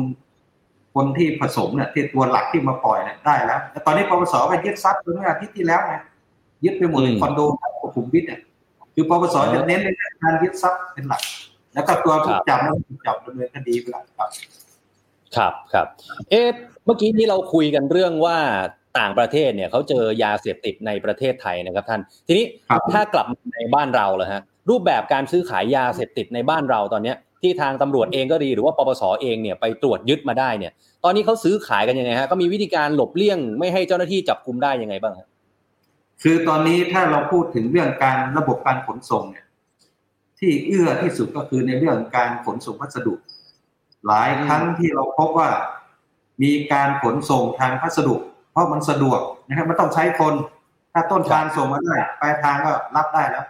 คนที่ผสมเนี่ยที่ตัวหลักที่มาปล่อยเนี่ยได้แล้วแต่ตอนนี้ปปสไปยึดทรัพย์เมื่ออาทิตย์ที่แล้วไงยึดไปหมดคอนโดของขุมวิทเนี่ยคือปปสจะเน้นในการยึดทรัพย์เป็นหลัก แล้วก็ตัวผู้จับแล้วถูกจับดำเนินคดีเป็นหลักครับ ครับครับ เอ๊ะเมื่อกี้นี้เราคุยกันเรื่องว่าต่างประเทศเนี่ยเขาเจอยาเสพติดในประเทศไทยนะครับท่าน ทีนี้ถ้ากลับในบ้านเราเลยฮะรูปแบบการซื้อขายยาเสพติดในบ้านเราตอนเนี้ย ที่ทางตำรวจเองก็ดีหรือว่าปปสเองเนี่ยไปตรวจยึดมาได้เนี่ย ตอนนี้เขาซื้อขายกันยังไงฮะก็มีวิธีการหลบเลี่ยงไม่ให้เจ้าหน้าที่จับกุมได้ยังไงบ้างครับคือตอนนี้ถ้าเราพูดถึงเรื่องการระบบการขนส่งเนี่ย ที่เอื้อที่สุดก็คือในเรื่องการขนส่งพัสดุ หลายครั้งที่เราพบว่ามีการขนส่งทางพัสดุ เพราะมันสะดวกนะครับไม่ต้องใช้คน ถ้าต้นทางส่งมาได้ปลายทางก็รับได้แล้ว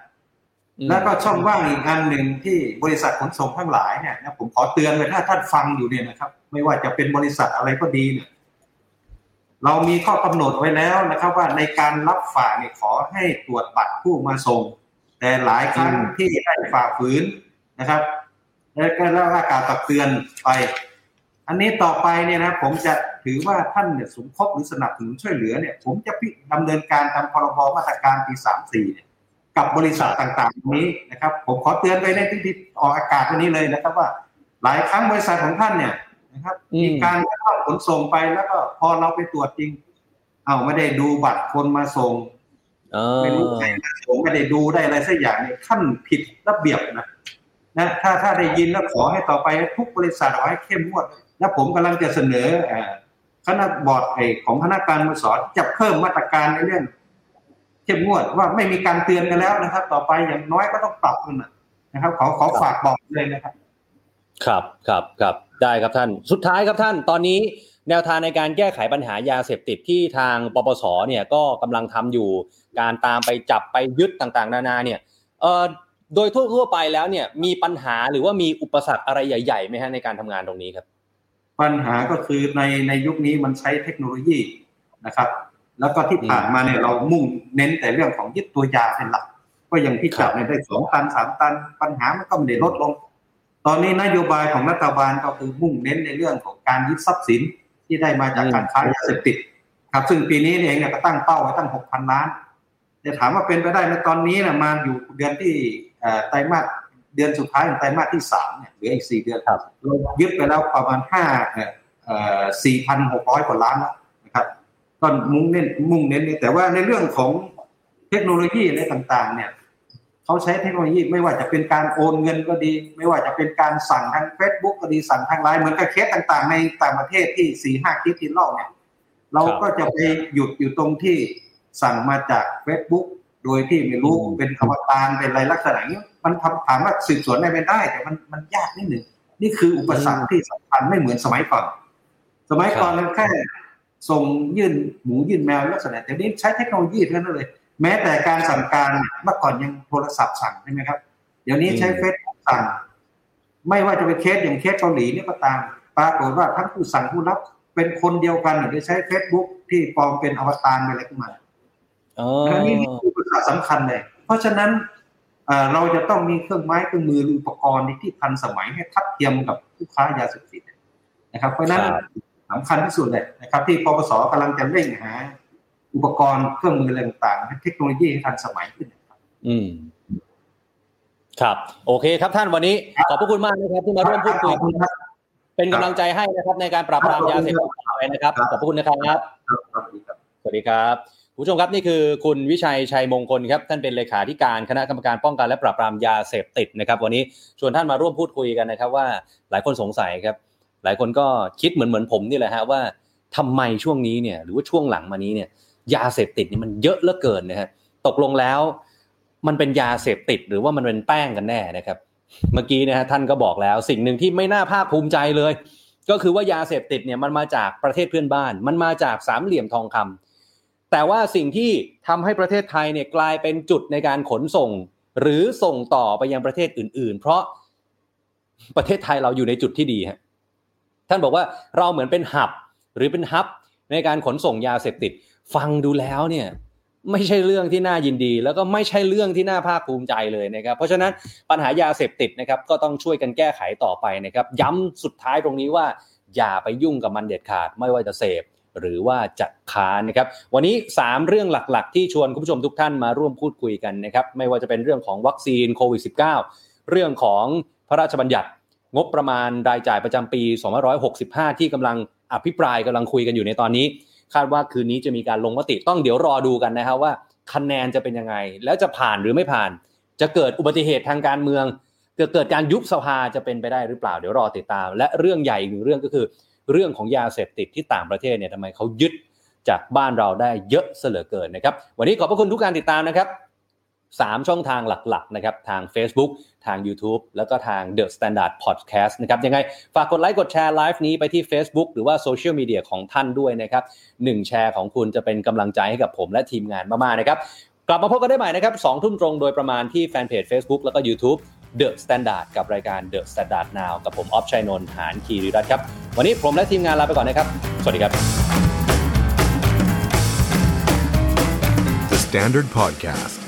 แล้วก็ช่องว่างอีกอันหนึ่งที่บริษัทขนส่งทั้งหลายเนี่ยนะผมขอเตือนเลยถ้าท่านฟังอยู่เนี่ยนะครับ ไม่ว่าจะเป็นบริษัทอะไรก็ดีเนี่ยเรามีข้อกำหนดไว้แล้วนะครับ ว่าในการรับฝากเนี่ยขอให้ตรวจบัตรผู้มาส่ง แต่หลายครั้งที่ได้ฝ่าฝืนนะครับ แล้วก็แล้วกาตักเตือนไป อันนี้ต่อไปเนี่ยนะผมจะถือว่าท่านเนี่ยสมทบหรือสนับสนุนช่วยเหลือเนี่ย ผมจะพิดำเนินการตามพรบมาตรการปีสามสี่เนี่ย กับบริษัทต่างๆนี้นะครับ ผมขอเตือนไปในที่ออกอากาศวันนี้เลยนะครับ ว่า หลายครั้งบริษัทของท่านเนี่ยนะครับ มีการเข้าขนส่งไปแล้วก็พอเราไปตรวจจริง เอาไม่ได้ดูบัตรคนมาส่งไม่รู้ใครมาส่งไม่ได้ดูได้อะไรสักอย่างเนี่ยขั้นผิดระเบียบนะนะถ้าถ้าได้ยินแล้วขอให้ต่อไปทุกบริษัทขอให้เข้มงวด แล้วผมกำลังจะเสนอคณะบอร์ดของคณะการมสอนจะเพิ่มมาตรการในเรื่อง เข้มงวดว่าไม่มีการเตือนกันแล้วนะครับ ต่อไปอย่างน้อยก็ต้องปรับกันนะครับขอขอฝากบอกเลยนะครับ ครับครับครับได้ครับท่าน สุดท้ายครับท่าน ตอนนี้แนวทางในการแก้ไขปัญหายาเสพติดที่ทางปปสเนี่ยก็กำลังทำอยู่การตามไปจับไปยึดต่างๆ นานาเนี่ยเอ่อโดยทั่วๆไปแล้วเนี่ยมีปัญหาหรือว่ามีอุปสรรคอะไรใหญ่ๆไหมฮะในการทำงานตรงนี้ครับ ปัญหาก็คือในในยุคนี้มันใช้เทคโนโลยีนะครับ แล้วก็ที่ผ่านมาเนี่ยเรามุ่งเน้นแต่เรื่องของยึดตัวยาเป็นหลัก ก็ยังที่จับในได้สองตันสามตันปัญหามันก็ไม่ได้ลดลง ตอนนี้นโยบายของรัฐบาลก็คือมุ่งเน้นในเรื่องของการยึดทรัพย์สินที่ได้มาจากการค้ายาเสพติดครับ ซึ่งปีนี้เองเนี่ยก็ตั้งเป้าไว้ตั้งหกพันล้านจะถามว่าเป็นไปได้ไหมตอนนี้นะมาอยู่เดือนที่ไตรมาสเดือนสุดท้ายของไตรมาสที่สามเนี่ยเหลืออีกสี่เดือนเรายึดไปแล้วประมาณห้าสี่พันหกร้อยกว่าล้านแล้วนะครับ ก็มุ่งเน้นมุ่งเน้นแต่ว่าในเรื่องของเทคโนโลยีอะไรต่างๆ เนี่ยเขาใช้เทคโนโลยีไม่ว่าจะเป็นการโอนเงินก็ดี ไม่ว่าจะเป็นการสั่งทาง Facebook ก็ดีสั่งทางไลน์เหมือนกับเคสต่าง ๆ ในต่างประเทศที่สี่ห้าคลิปที่เล่าเนี่ย เราก็จะไปหยุดอยู่ตรงที่สั่งมาจาก Facebook โดยที่ไม่รู้เป็นอวตารเป็นอะไรลักษณะนี้มันถามว่าสืบสวนได้ไม่ได้ แต่มันมันยากนิดหนึ่งนี่คืออุปสรรคที่สำคัญไม่เหมือนสมัยก่อน สมัยก่อนเราแค่ ส่งยื่นหมูยื่นแมวลักษณะแต่นี้ใช้เทคโนโลยีเท่านั้นเลย แม้แต่การสั่งการเมื่อก่อนยังโทรศัพท์สั่งใช่ไหมครับ เดี๋ยวนี้ใช้เฟซสั่ง ไม่ว่าจะเป็นเคสอย่างเคสเกาหลีนี่ก็ตาม ปรากฏว่าทั้งผู้สั่งผู้รับเป็นคนเดียวกันหรือใช้เฟซบุ๊กที่ปลอมเป็นอวตารอะไรขึ้นมาอันนี้คือปัญหาสำคัญเลย เพราะฉะนั้นเราจะต้องมีเครื่องไม้เครื่องมืออุปกรณ์ที่ทันสมัยให้ทัดเทียมกับผู้ค้ายาเสพติดนะครับ เพราะนั้น สำคัญที่สุดเลยนะครับ ที่ปปสกำลังจะเร่งหา อุปกรณ์เครื่องมือต่างๆเทคโนโลยีทันสมัยขึ้นอืมครับ โอเคครับท่านวันนี้ ขอบพระคุณมากนะครับที่มาร่วมพูดคุยเป็นกำลังใจให้นะครับ ในการปราบปรามยาเสพติดไปนะครับขอบพระคุณนะครับสวัสดีครับผู้ชมครับนี่คือคุณวิชัยชัยมงคลครับท่านเป็นเลขาธิการคณะกรรมการป้องกันและปราบปรามยาเสพติดนะครับ วันนี้ชวนท่านมาร่วมพูดคุยกันนะครับ ว่าหลายคนสงสัยครับห ลายคนก็คิดเหมือนเหมือนผมนี่แหละฮะว่าทำไมช่วงนี้เนี่ยหรือว่าช่วงหลังมานี้เนี่ยยาเสพติดนี่มันเยอะเหลือเกินนะฮะตกลงแล้วมันเป็นยาเสพติดหรือว่ามันเป็นแป้งกันแน่นะครับ เมื่อกี้นะฮะท่านก็บอกแล้วสิ่งหนึ่งที่ไม่น่าภาคภูมิใจเลย ก็คือว่ายาเสพติดเนี่ยมันมาจากประเทศเพื่อนบ้าน มันมาจากสามเหลี่ยมทองคำแต่ว่าสิ่งที่ทำให้ประเทศไทยเนี่ยกลายเป็นจุดในการขนส่ง หรือส่งต่อไปยังประเทศอื่น ๆ เพราะประเทศไทยเราอยู่ในจุดที่ดีฮะ ท่านบอกว่าเราเหมือนเป็นหับหรือเป็นฮับในการขนส่งยาเสพติด ฟังดูแล้วเนี่ยไม่ใช่เรื่องที่น่ายินดี แล้วก็ไม่ใช่เรื่องที่น่าภาคภูมิใจเลยนะครับ เพราะฉะนั้นปัญหายาเสพติดนะครับก็ต้องช่วยกันแก้ไขต่อไปนะครับ ย้ำสุดท้ายตรงนี้ว่า อย่าไปยุ่งกับมันเด็ดขาดไม่ว่าจะเสพหรือว่าจะค้านะครับ วันนี้ 3 เรื่องหลักๆ ที่ชวนคุณผู้ชมทุกท่านมาร่วมพูดคุยกันนะครับ ไม่ว่าจะเป็นเรื่องของวัคซีนโควิด -19 เรื่องของพระราชบัญญัติ งบประมาณรายจ่ายประจำปี 2565 ที่กำลังอภิปรายกำลังคุยกันอยู่ในตอนนี้ คาดว่าคืนนี้จะมีการลงมติต้องเดี๋ยวรอดูกันนะครับว่าคะแนนจะเป็นยังไง แล้วจะผ่านหรือไม่ผ่าน จะเกิดอุบัติเหตุทางการเมืองเกิดเกิดการยุบสภาจะเป็นไปได้หรือเปล่าเดี๋ยวรอติดตาม และเรื่องใหญ่อีกหนึ่งเรื่องก็คือ เรื่องของยาเสพติดที่ต่างประเทศเนี่ยทำไมเขายึดจากบ้านเราได้เยอะเสียเหลือเกินนะครับ วันนี้ขอบพระคุณทุกการติดตามนะครับ 3 ช่องทางหลักๆนะครับทาง Facebook ทาง YouTube แล้วก็ทาง The Standard Podcast นะครับยังไงฝากกดไลค์กดแชร์ไลฟ์นี้ไปที่ Facebook หรือว่าโซเชียลมีเดียของท่านด้วยนะครับหนึ่งแชร์ของคุณจะเป็นกำลังใจให้กับผมและทีมงานมากๆนะครับกลับมาพบกันได้ใหม่นะครับสองทุ่มตรงโดยประมาณที่แฟนเพจ Facebook แล้วก็ YouTube The Standard กับรายการ The Standard Now กับผมออฟชัยนนท์หานคีริรัตครับ วันนี้ผมและทีมงานลาไปก่อนนะครับ สวัสดีครับ The Standard Podcast